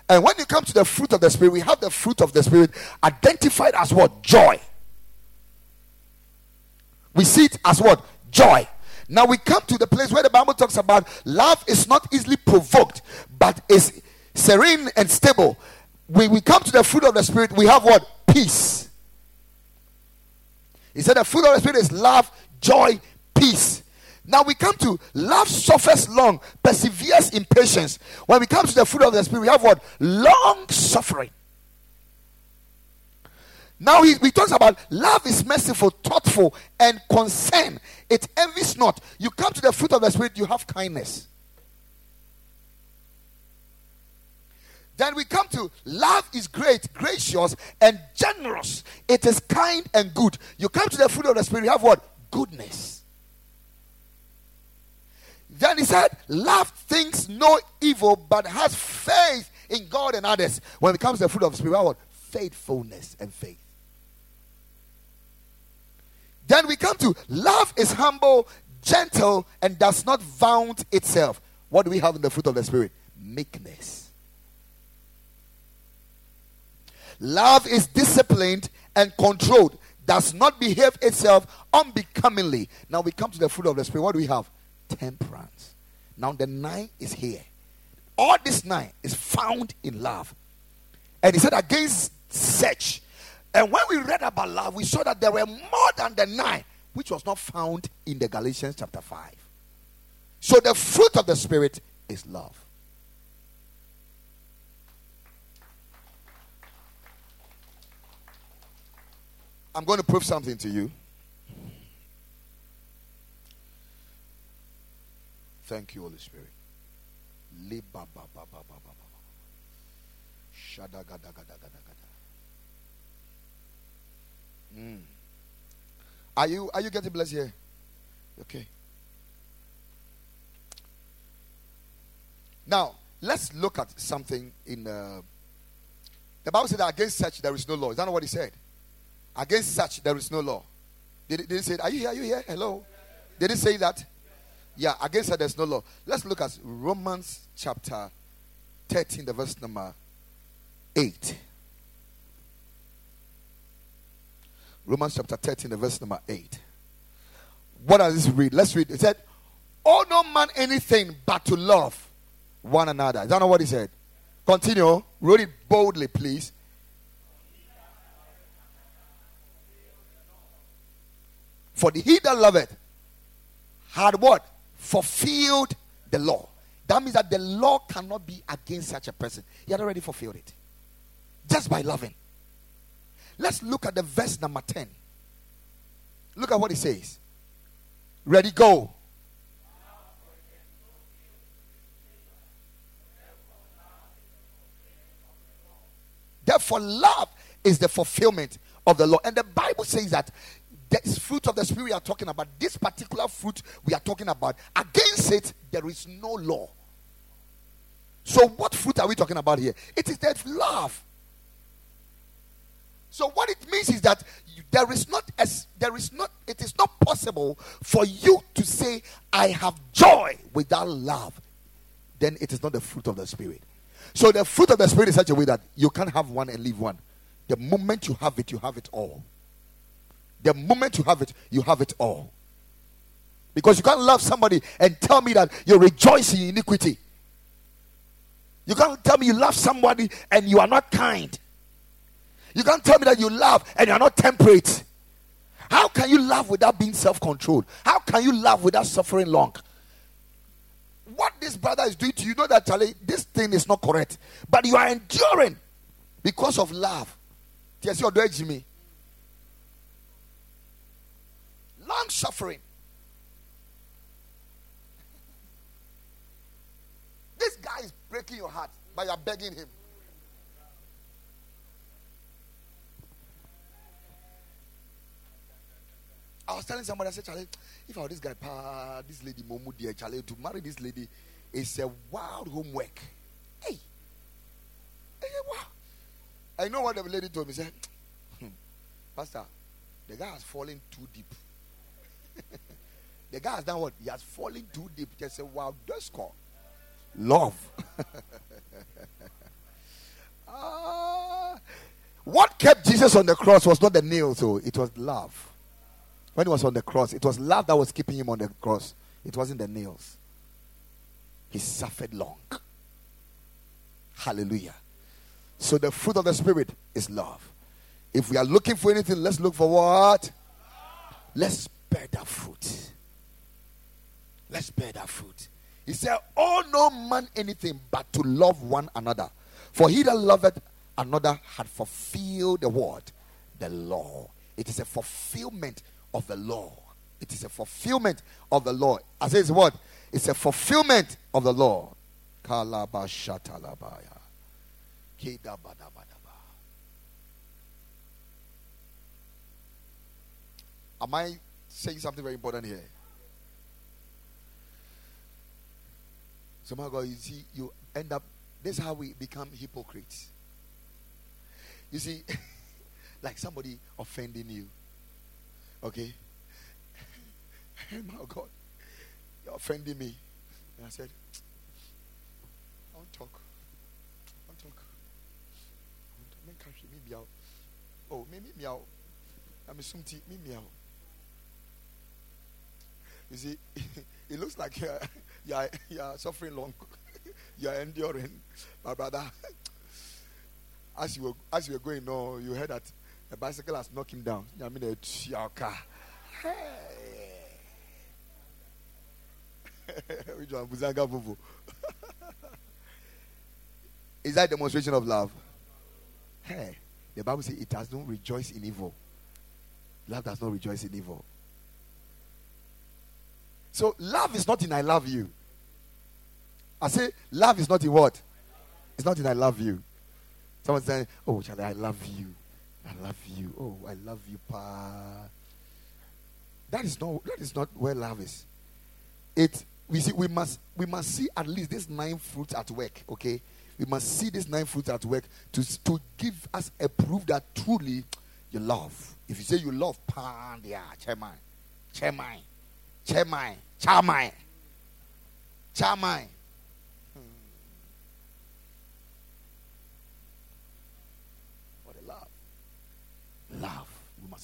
And when you come to the fruit of the Spirit, we have the fruit of the Spirit identified as what? Joy. We see it as what? Joy. Now we come to the place where the Bible talks about love is not easily provoked, but is serene and stable. When we come to the fruit of the Spirit, we have what? Peace. He said the fruit of the Spirit is love, joy, peace. Now we come to love suffers long, perseveres in patience. When we come to the fruit of the Spirit, we have what? Long suffering. Now he, he talks about love is merciful, thoughtful, and concern. It envies not. You come to the fruit of the Spirit, you have kindness. Then we come to love is great, gracious, and generous. It is kind and good. You come to the fruit of the Spirit, you have what? Goodness. Then he said, Love thinks no evil, but has faith in God and others. When it comes to the fruit of the Spirit, what? Faithfulness and faith. Then we come to love is humble, gentle, and does not vaunt itself. What do we have in the fruit of the Spirit? Meekness. Love is disciplined and controlled, does not behave itself unbecomingly. Now we come to the fruit of the Spirit. What do we have? temperance. Now the nine is here. All this nine is found in love. And he said, against such. And when we read about love, we saw that there were more than the nine, which was not found in the Galatians chapter 5. So the fruit of the Spirit is love. I'm going to prove something to you. Thank you, Holy Spirit. Mm. Are you are you getting blessed here? Okay. Now let's look at something in uh, the Bible said that against such there is no law. Is that not what he said? Against such there is no law. Did did it say? Are you here? Are you here? Hello. Did he say that? Yeah, against her there's no law. Let's look at Romans chapter 13, the verse number 8. Romans chapter 13, verse number 8. What does this read? Let's read. It said, Owe no man anything but to love one another. Is that not what he said? Continue. Read it boldly, please. For the he that loveth had what? Fulfilled the law. That means that the law cannot be against such a person. He had already fulfilled it. Just by loving. Let's look at the verse number 10. Look at what he says. Ready, go. Therefore, love is the fulfillment of the law. And the Bible says that this fruit of the spirit we are talking about, this particular fruit we are talking about, against it, there is no law. So, what fruit are we talking about here? It is that love. So, what it means is that there is not as there is not it is not possible for you to say, I have joy without love. Then it is not the fruit of the spirit. So the fruit of the spirit is such a way that you can't have one and leave one. The moment you have it, you have it all. The moment you have it, you have it all. Because you can't love somebody and tell me that you're rejoicing in iniquity. You can't tell me you love somebody and you are not kind. You can't tell me that you love and you are not temperate. How can you love without being self controlled? How can you love without suffering long? What this brother is doing to you, know that Charlie, this thing is not correct, but you are enduring because of love. Yes, you're doing. Long suffering. This guy is breaking your heart, but you're begging him. I was telling somebody, I said, Charlie, if I were this guy, pa, this lady, Momu, dear Charlie, to marry this lady is a wild homework. Hey, hey, wow. I know what the lady told me. Said, hmm, Pastor, the guy has fallen too deep. the guy has done what? He has fallen too deep. Just say, wow, that's called love. ah, what kept Jesus on the cross was not the nails, so it was love. When he was on the cross, it was love that was keeping him on the cross. It wasn't the nails. He suffered long. Hallelujah. So the fruit of the Spirit is love. If we are looking for anything, let's look for what? Let's bear that fruit. Let's bear that fruit. He said, Oh, no man anything but to love one another. For he that loveth another had fulfilled the word, the law. It is a fulfillment of the law. It is a fulfillment of the law. I say it's what? It's a fulfillment of the law. Kalabashatalabaya. Am I saying something very important here? Somehow, God, you see, you end up. This is how we become hypocrites. You see, like somebody offending you. Okay? my God, you're offending me. And I said, I want to talk. I want to talk. I make country, me meow. Oh, me meow. I'm a sumti, me meow. You see, it looks like you're, you're, you're suffering long. you're enduring. My brother, as you were, as you were going, no, you heard that a bicycle has knocked him down. I mean, your car. Which one? Buzanga Vuvu. Is that demonstration of love? Hey, the Bible says it does not rejoice in evil. Love does not rejoice in evil. So love is not in I love you. I say love is not in what? It's not in I love you. Someone saying, Oh, Charlie, I love you. I love you. Oh, I love you, pa. That is not that is not where love is. It we see we must we must see at least these nine fruits at work. Okay, we must see these nine fruits at work to to give us a proof that truly you love. If you say you love, pan yeah, chairman, chairman, chairman, chairman, chairman.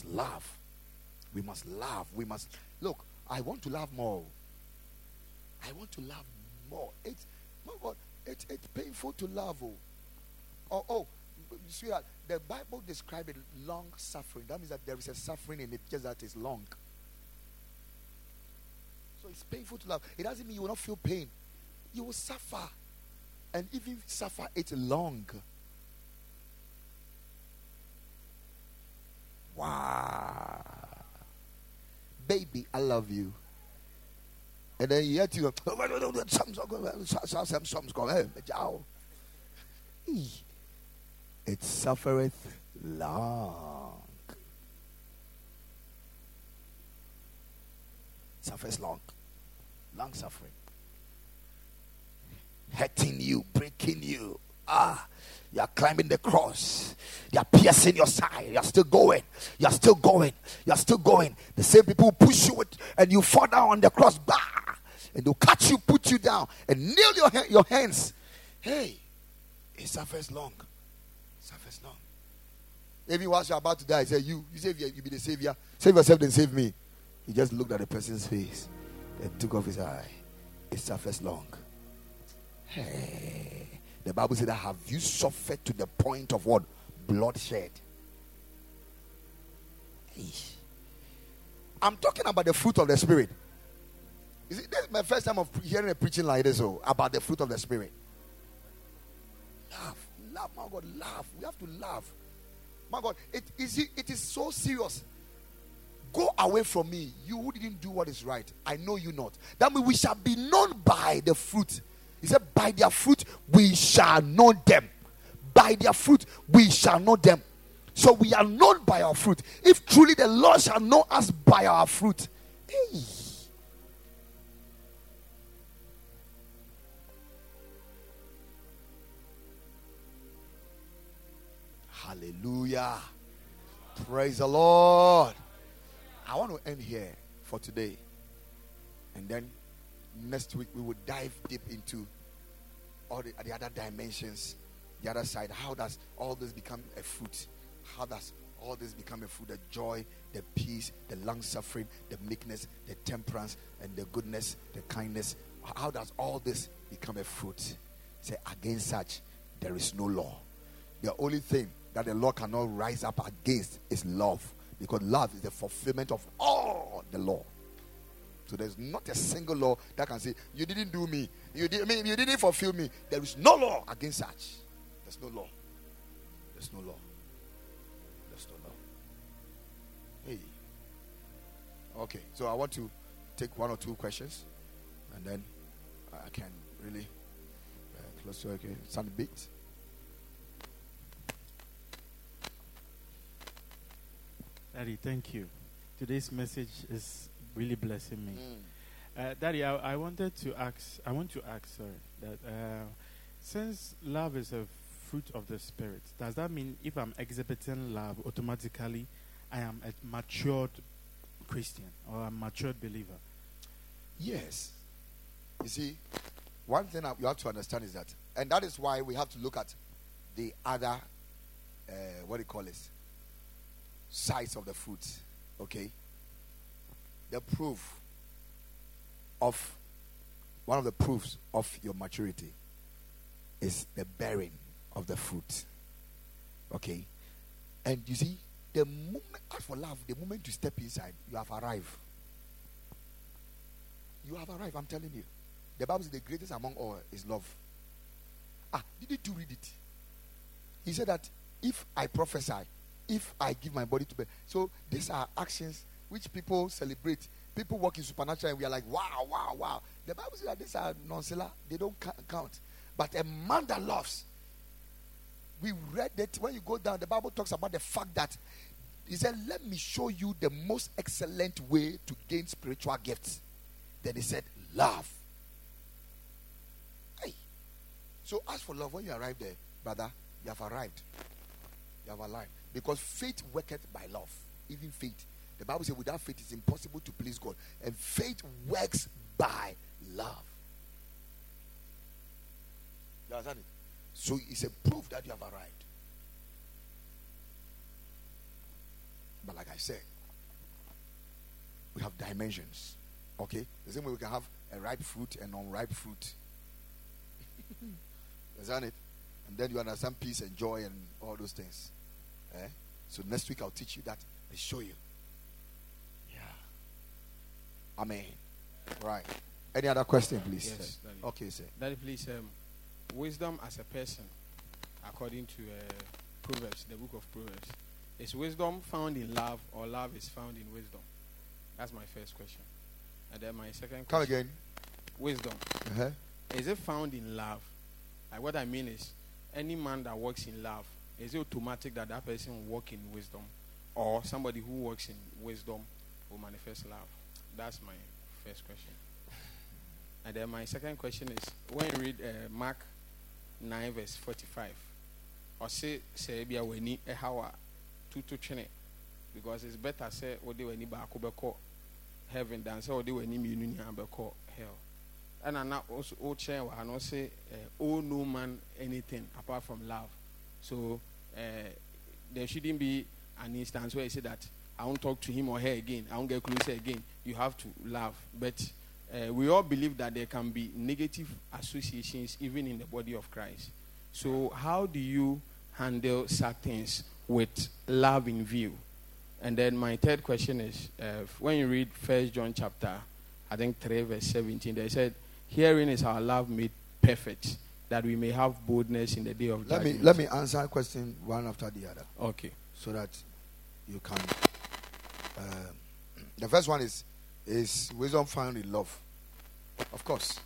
Love. We must love. We must look. I want to love more. I want to love more. It's my God. It's it's painful to love. Oh, oh, oh sweetheart. The Bible describes it long suffering. That means that there is a suffering in it, just that it's long. So it's painful to love. It doesn't mean you will not feel pain. You will suffer, and even suffer it long. Wow. Baby, I love you. And then you had to go, some some come, it suffereth long. suffers long. Long suffering. Hurting you, breaking you. Ah, you are climbing the cross. They are piercing your side. You are still going. You are still going. You are still going. The same people push you and you fall down on the cross. Bah! And they'll catch you, put you down, and nail your, your hands. Hey, it suffers long. It suffers long. Maybe once you're about to die, I say, You, you save you be the savior. Save yourself, then save me. He just looked at the person's face and took off his eye. It suffers long. Hey. The Bible said, Have you suffered to the point of what? Bloodshed. I'm talking about the fruit of the Spirit. Is it, this is my first time of hearing a preaching like this oh, about the fruit of the Spirit. Laugh, laugh, my God, laugh. We have to laugh. My God, it is, it is so serious. Go away from me, you who didn't do what is right. I know you not. That means we shall be known by the fruit. He said, By their fruit we shall know them. By their fruit we shall know them. So we are known by our fruit. If truly the Lord shall know us by our fruit. Hey. Hallelujah. Praise the Lord. I want to end here for today. And then next week we will dive deep into all the, the other dimensions, the other side. How does all this become a fruit? How does all this become a fruit? The joy, the peace, the long suffering, the meekness, the temperance, and the goodness, the kindness. How does all this become a fruit? Say, against such, there is no law. The only thing that the law cannot rise up against is love. Because love is the fulfillment of all the law. So there's not a single law that can say, You didn't do me. You, did, I mean, you didn't fulfill me. There is no law against such. There's no law. There's no law. There's no law. Hey. Okay, so I want to take one or two questions and then I can really uh, close to okay. Sound a bit. Daddy, thank you. Today's message is really blessing me. Mm. Uh, Daddy, I, I, wanted to ask, I want to ask, sorry, that uh, since love is a fruit of the Spirit, does that mean if I'm exhibiting love, automatically I am a matured Christian or a matured believer? Yes. You see, one thing you have to understand is that, and that is why we have to look at the other, uh, what do you call it, sides of the fruit. Okay? The proof of one of the proofs of your maturity is the bearing of the fruit. Okay? And you see, the moment, for love, the moment you step inside, you have arrived. You have arrived, I'm telling you. The Bible says the greatest among all is love. Ah, did you read it? He said that if I prophesy, if I give my body to bear. So these are actions which people celebrate. People work in supernatural and we are like, wow, wow, wow. The Bible says that these are non-seller. They don't count. But a man that loves, we read that when you go down, the Bible talks about the fact that he said, Let me show you the most excellent way to gain spiritual gifts. Then he said, Love. Hey. So as for love, when you arrive there, brother, you have arrived. You have arrived. Because faith worketh by love. Even faith. The Bible says without faith it's impossible to please God. And faith works by love. You understand it? So it's a proof that you have arrived. But like I said, we have dimensions. Okay? The same way we can have a ripe fruit and unripe fruit. Isn't it? And then you understand peace and joy and all those things. Eh? So next week I'll teach you that and show you. Amen. Right. Any other question, please? Yes, Daddy. Okay, sir. Daddy, please, um, wisdom as a person, according to uh, Proverbs, the book of Proverbs, is wisdom found in love or love is found in wisdom? That's my first question. And then my second Come again. Wisdom. Uh-huh. Is it found in love? Like what I mean is, any man that works in love, is it automatic that that person will walk in wisdom? Or somebody who works in wisdom will manifest love? That's my first question. And then my second question is, when you read uh, Mark 9 verse 45, or say, say, be a weni a hawa tutu twene, because it's better say, ode weni ba akobeko heaven than say, weni mienu ni abeko hell ɛna na also wokyerɛ wɔ ha no ɔse owe no man anything apart from love so uh, there shouldn't be an instance where you say that I won't talk to him or her again I won't get closer again you have to love but uh, we all believe that there can be negative associations even in the body of Christ so how do you handle such things with love in view and then my third question is uh, when you read first John chapter I think 3 verse 17 they said Herein is our love made perfect, that we may have boldness in the day of Let me let me answer a question one after the other. Okay. so that you can. Um, the first one is is wisdom found in love. Of course,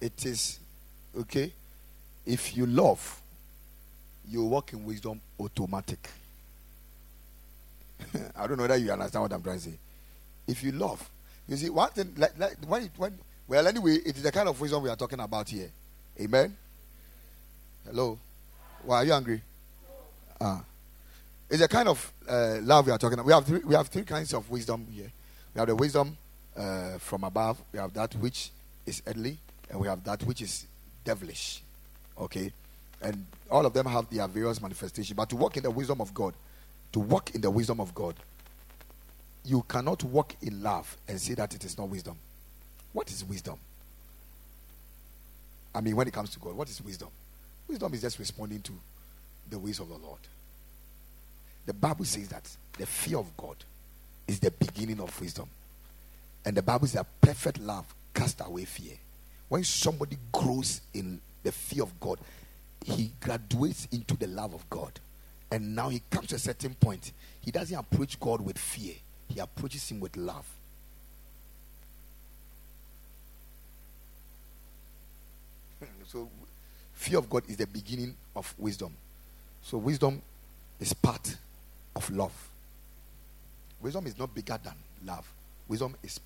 it is okay. If you love, you walk in wisdom automatic. I don't know whether you understand what I'm trying to say. If you love, you see one thing. Like, like when it, when well anyway, it is the kind of wisdom we are talking about here. Amen. Hello. Why are you angry? Ah. It's a kind of uh, love we are talking about. We have three, we have three kinds of wisdom here. We have the wisdom uh, from above. We have that which is earthly, and we have that which is devilish. Okay, and all of them have their various manifestations. But to walk in the wisdom of God, to walk in the wisdom of God, you cannot walk in love and say that it is not wisdom. What is wisdom? I mean, when it comes to God, what is wisdom? Wisdom is just responding to the ways of the Lord. The Bible says that the fear of God is the beginning of wisdom. And the Bible says that perfect love casts away fear. When somebody grows in the fear of God, he graduates into the love of God. And now he comes to a certain point. He doesn't approach God with fear, he approaches him with love. so, fear of God is the beginning of wisdom. So, wisdom is part of love. Wisdom is not bigger than love. Wisdom is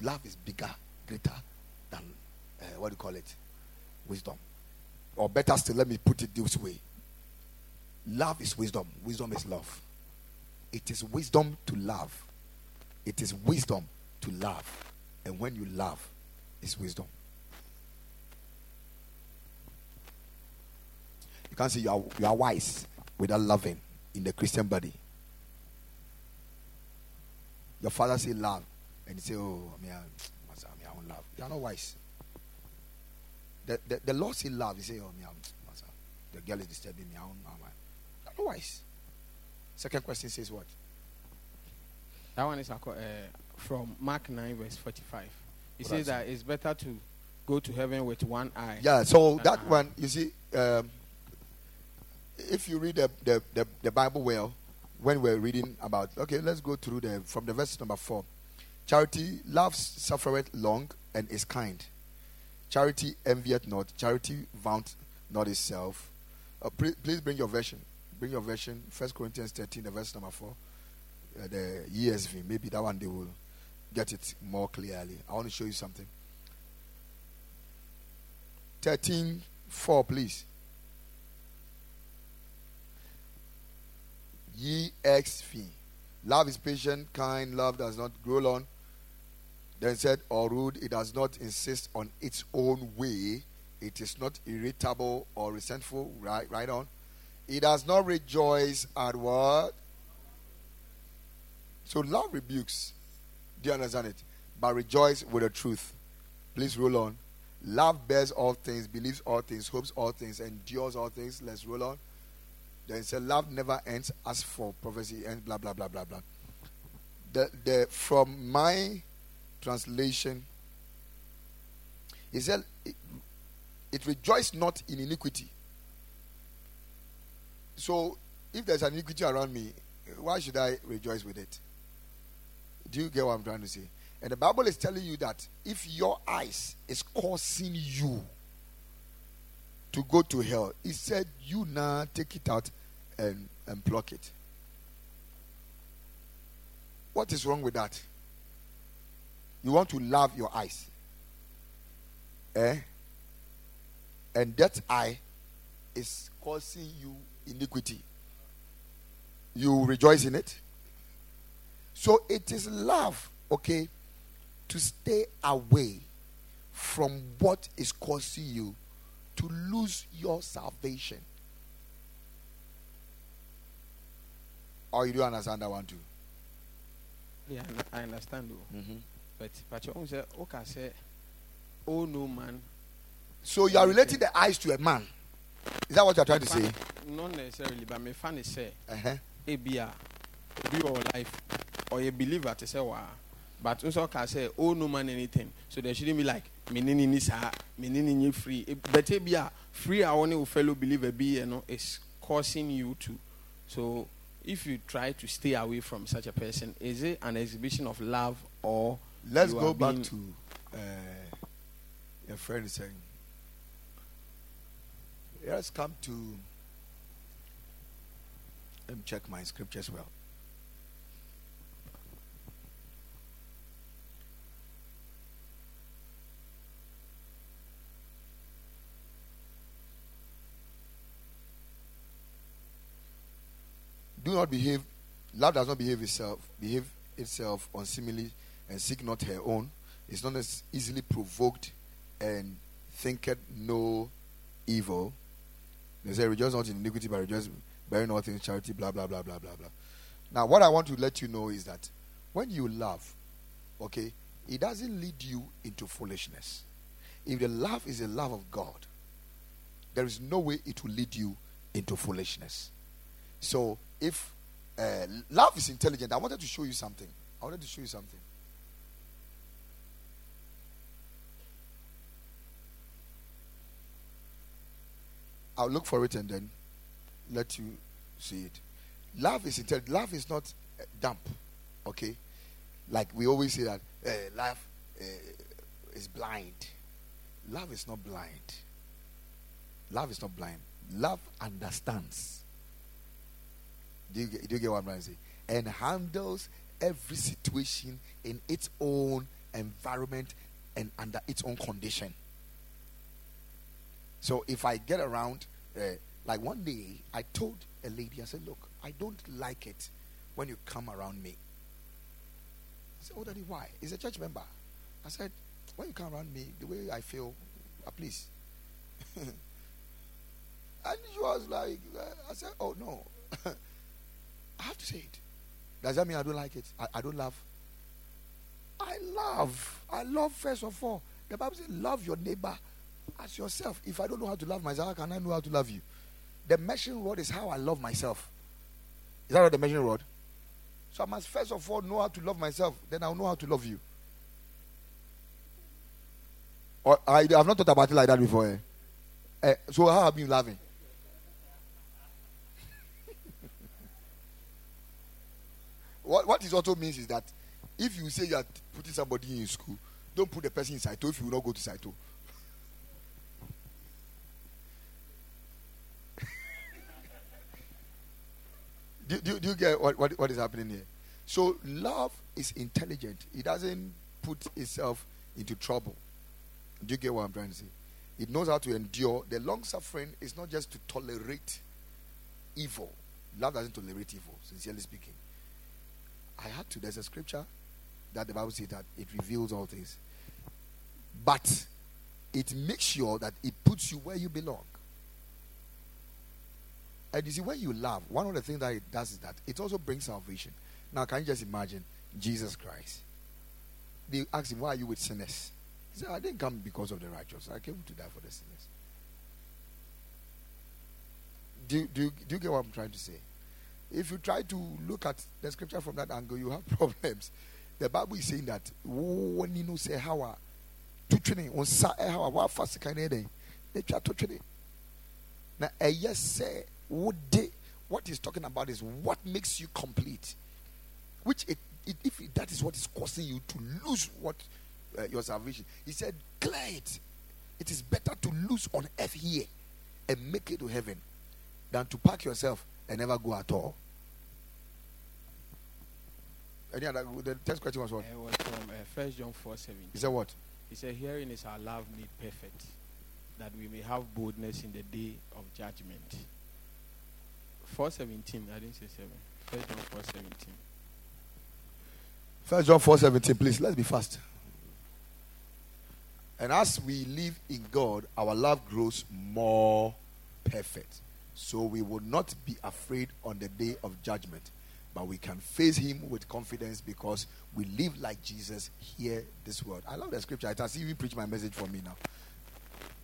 love is bigger, greater than uh, what do you call it? Wisdom. Or better still, let me put it this way. Love is wisdom. Wisdom is love. It is wisdom to love. It is wisdom to love. And when you love, it's wisdom. You can't say you are, you are wise without loving in the Christian body. Your father say love, and you say, "Oh, I, me, I don't love." You are not wise. The, the, the Lord say love. You say, "Oh, me, the girl is disturbing me." I don't, I you are not wise. Second question says what? That one is uh, from Mark 9, verse 45. It What says that it's better to go to heaven with one eye. Yeah. So that Uh-uh. one, you see, um, if you read the, the, the, the Bible well, when we're reading about, okay, let's go through the from the verse number four. Charity loves suffereth long and is kind. Charity envieth not. Charity vaunt not itself. Uh, pre- please bring your version. Bring your version. First Corinthians 13, the verse number 4. Uh, the ESV. Maybe that one they will get it more clearly. I want to show you something. 13, 4, please. ESV. Love is patient, kind, love does not grow long. Then said, or rude, it does not insist on its own way. It is not irritable or resentful. Right, right on. It does not rejoice at what? So love rebukes. Do you understand it? But rejoice with the truth. Please roll on. Love bears all things, believes all things, hopes all things, endures all things. Let's roll on. Then it said, Love never ends. As for prophecy, ends. Blah blah blah blah blah. The the from my translation, he said, it, it rejoiced not in iniquity. So, if there's an iniquity around me, why should I rejoice with it? Do you get what I'm trying to say? And the Bible is telling you that if your eyes is causing you to go to hell, He said you now take it out and, and pluck it. What is wrong with that? You want to love your eyes. Eh? And that eye is causing you iniquity. You rejoice in it. So it is love, okay, to stay away from what is causing you to lose your salvation. Or you don't understand that one too? Yeah, I understand. Mm-hmm. But but you say okay say oh no man. So you are relating the eyes to a man. Is that what you are trying to say? Not necessarily, but my fan is say Uh-huh. A ebia be your life or a believer to say wow. But also can say oh no man anything. So there shouldn't be like ni sa menini ni free. Eh, But ebia free I only fellow believer be you know is causing you to. So if you try to stay away from such a person, is it an exhibition of love or Let's go back to uh, your friend saying. Let's come to. Let me check my scriptures well. Do not behave. Love does not behave itself. Behave itself unseemly and seek not her own. Is not as easily provoked and thinketh no evil. They say, rejoice not in iniquity, but rejoice bearing all things charity, blah, blah, blah, blah, blah, blah. Now, what I want to let you know is that when you love, okay, it doesn't lead you into foolishness. If the love is the love of God, there is no way it will lead you into foolishness. So, if uh, love is intelligent, I wanted to show you something. I wanted to show you something. I'll look for it and then let you see it. Love is intelligent. Love is not uh, dumb. Okay? Like we always say that uh, love uh, is blind. Love is not blind. Love is not blind. Love understands. Do you, get, do you get what I'm trying to say? And handles every situation in its own environment and under its own condition. So if I get around, uh, like one day, I told a lady, I said, Look, I don't like it when you come around me. I said, Oh, Daddy, why? He's a church member. I said, When you come around me, the way I feel, uh, please. and she was like, uh, I said, Oh, no. I have to say it. Does that mean I don't like it? I, I don't love. I love. I love first of all. The Bible says, love your neighbor as yourself. If I don't know how to love myself, how can I know how to love you? The measuring rod is how I love myself. Is that what the measuring rod? So I must first of all know how to love myself, then I'll know how to love you. Or I have not thought about it like that before. Eh? Eh, so how have you loving? What what it also means is that if you say you are putting somebody in school, don't put the person in Saito if you will not go to Saito. do, do, do you get what, what, what is happening here? So love is intelligent. It doesn't put itself into trouble. Do you get what I'm trying to say? It knows how to endure. The long suffering is not just to tolerate evil. Love doesn't tolerate evil, sincerely speaking. I had to. There's a scripture that the Bible says that it reveals all things. But it makes sure that it puts you where you belong. And you see, when you love, one of the things that it does is that it also brings salvation. Now, can you just imagine Jesus Christ? They asked him, Why are you with sinners? He said, I didn't come because of the righteous. I came to die for the sinners. Do, do, do you get what I'm trying to say? If you try to look at the scripture from that angle, you have problems. The Bible is saying that when you know say how to train on sa how fast day they try to train. Now yes say what he's talking about is what makes you complete, which it, it, if that is what is causing you to lose what uh, your salvation. He said, clear it. It is better to lose on earth here and make it to heaven than to pack yourself and never go at all. Any other? The first question was what? It was from uh, First John four seven. He said what? He said, "Herein is our love made perfect, that we may have boldness in the day of judgment." Four seventeen. I didn't say seven. First John four seventeen. First John four seventeen. Please let's be fast. And as we live in God, our love grows more perfect. So we will not be afraid on the day of judgment, but we can face Him with confidence because we live like Jesus here this world. I love the scripture. It has even preached my message for me now.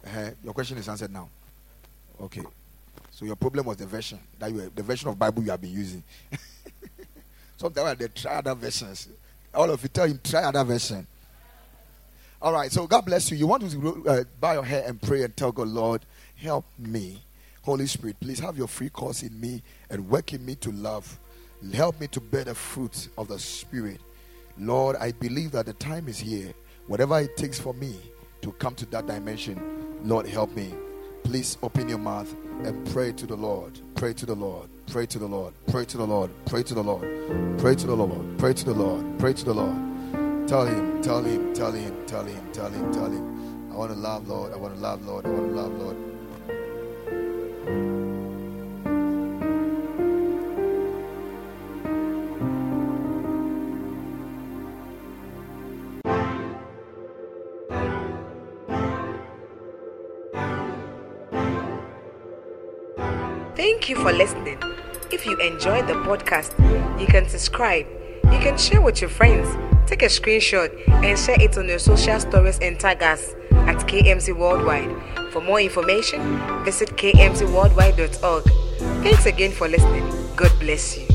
Uh, your question is answered now. Okay. So your problem was the version that you the version of Bible you have been using. Sometimes they try other versions. All of you tell him try other version. All right. So God bless you. You want to uh, bow your head and pray and tell God, Lord, help me. Holy Spirit, please have your free course in me and work in me to love. Help me to bear the fruit of the Spirit. Lord, I believe that the time is here. Whatever it takes for me to come to that dimension, Lord, help me. Please open your mouth and pray to the Lord. Pray to the Lord. Pray to the Lord. Pray to the Lord. Pray to the Lord. Pray to the Lord. Pray to the Lord. Pray to the Lord. Tell him, tell him, tell him, tell him, tell him, tell him. I want to love, Lord. I want to love, Lord. I want to love, Lord. Thank you for listening. If you enjoyed the podcast, you can subscribe. You can share with your friends. Take a screenshot and share it on your social stories and tag us at KMC Worldwide. For more information, visit kmcworldwide.org. Thanks again for listening. God bless you.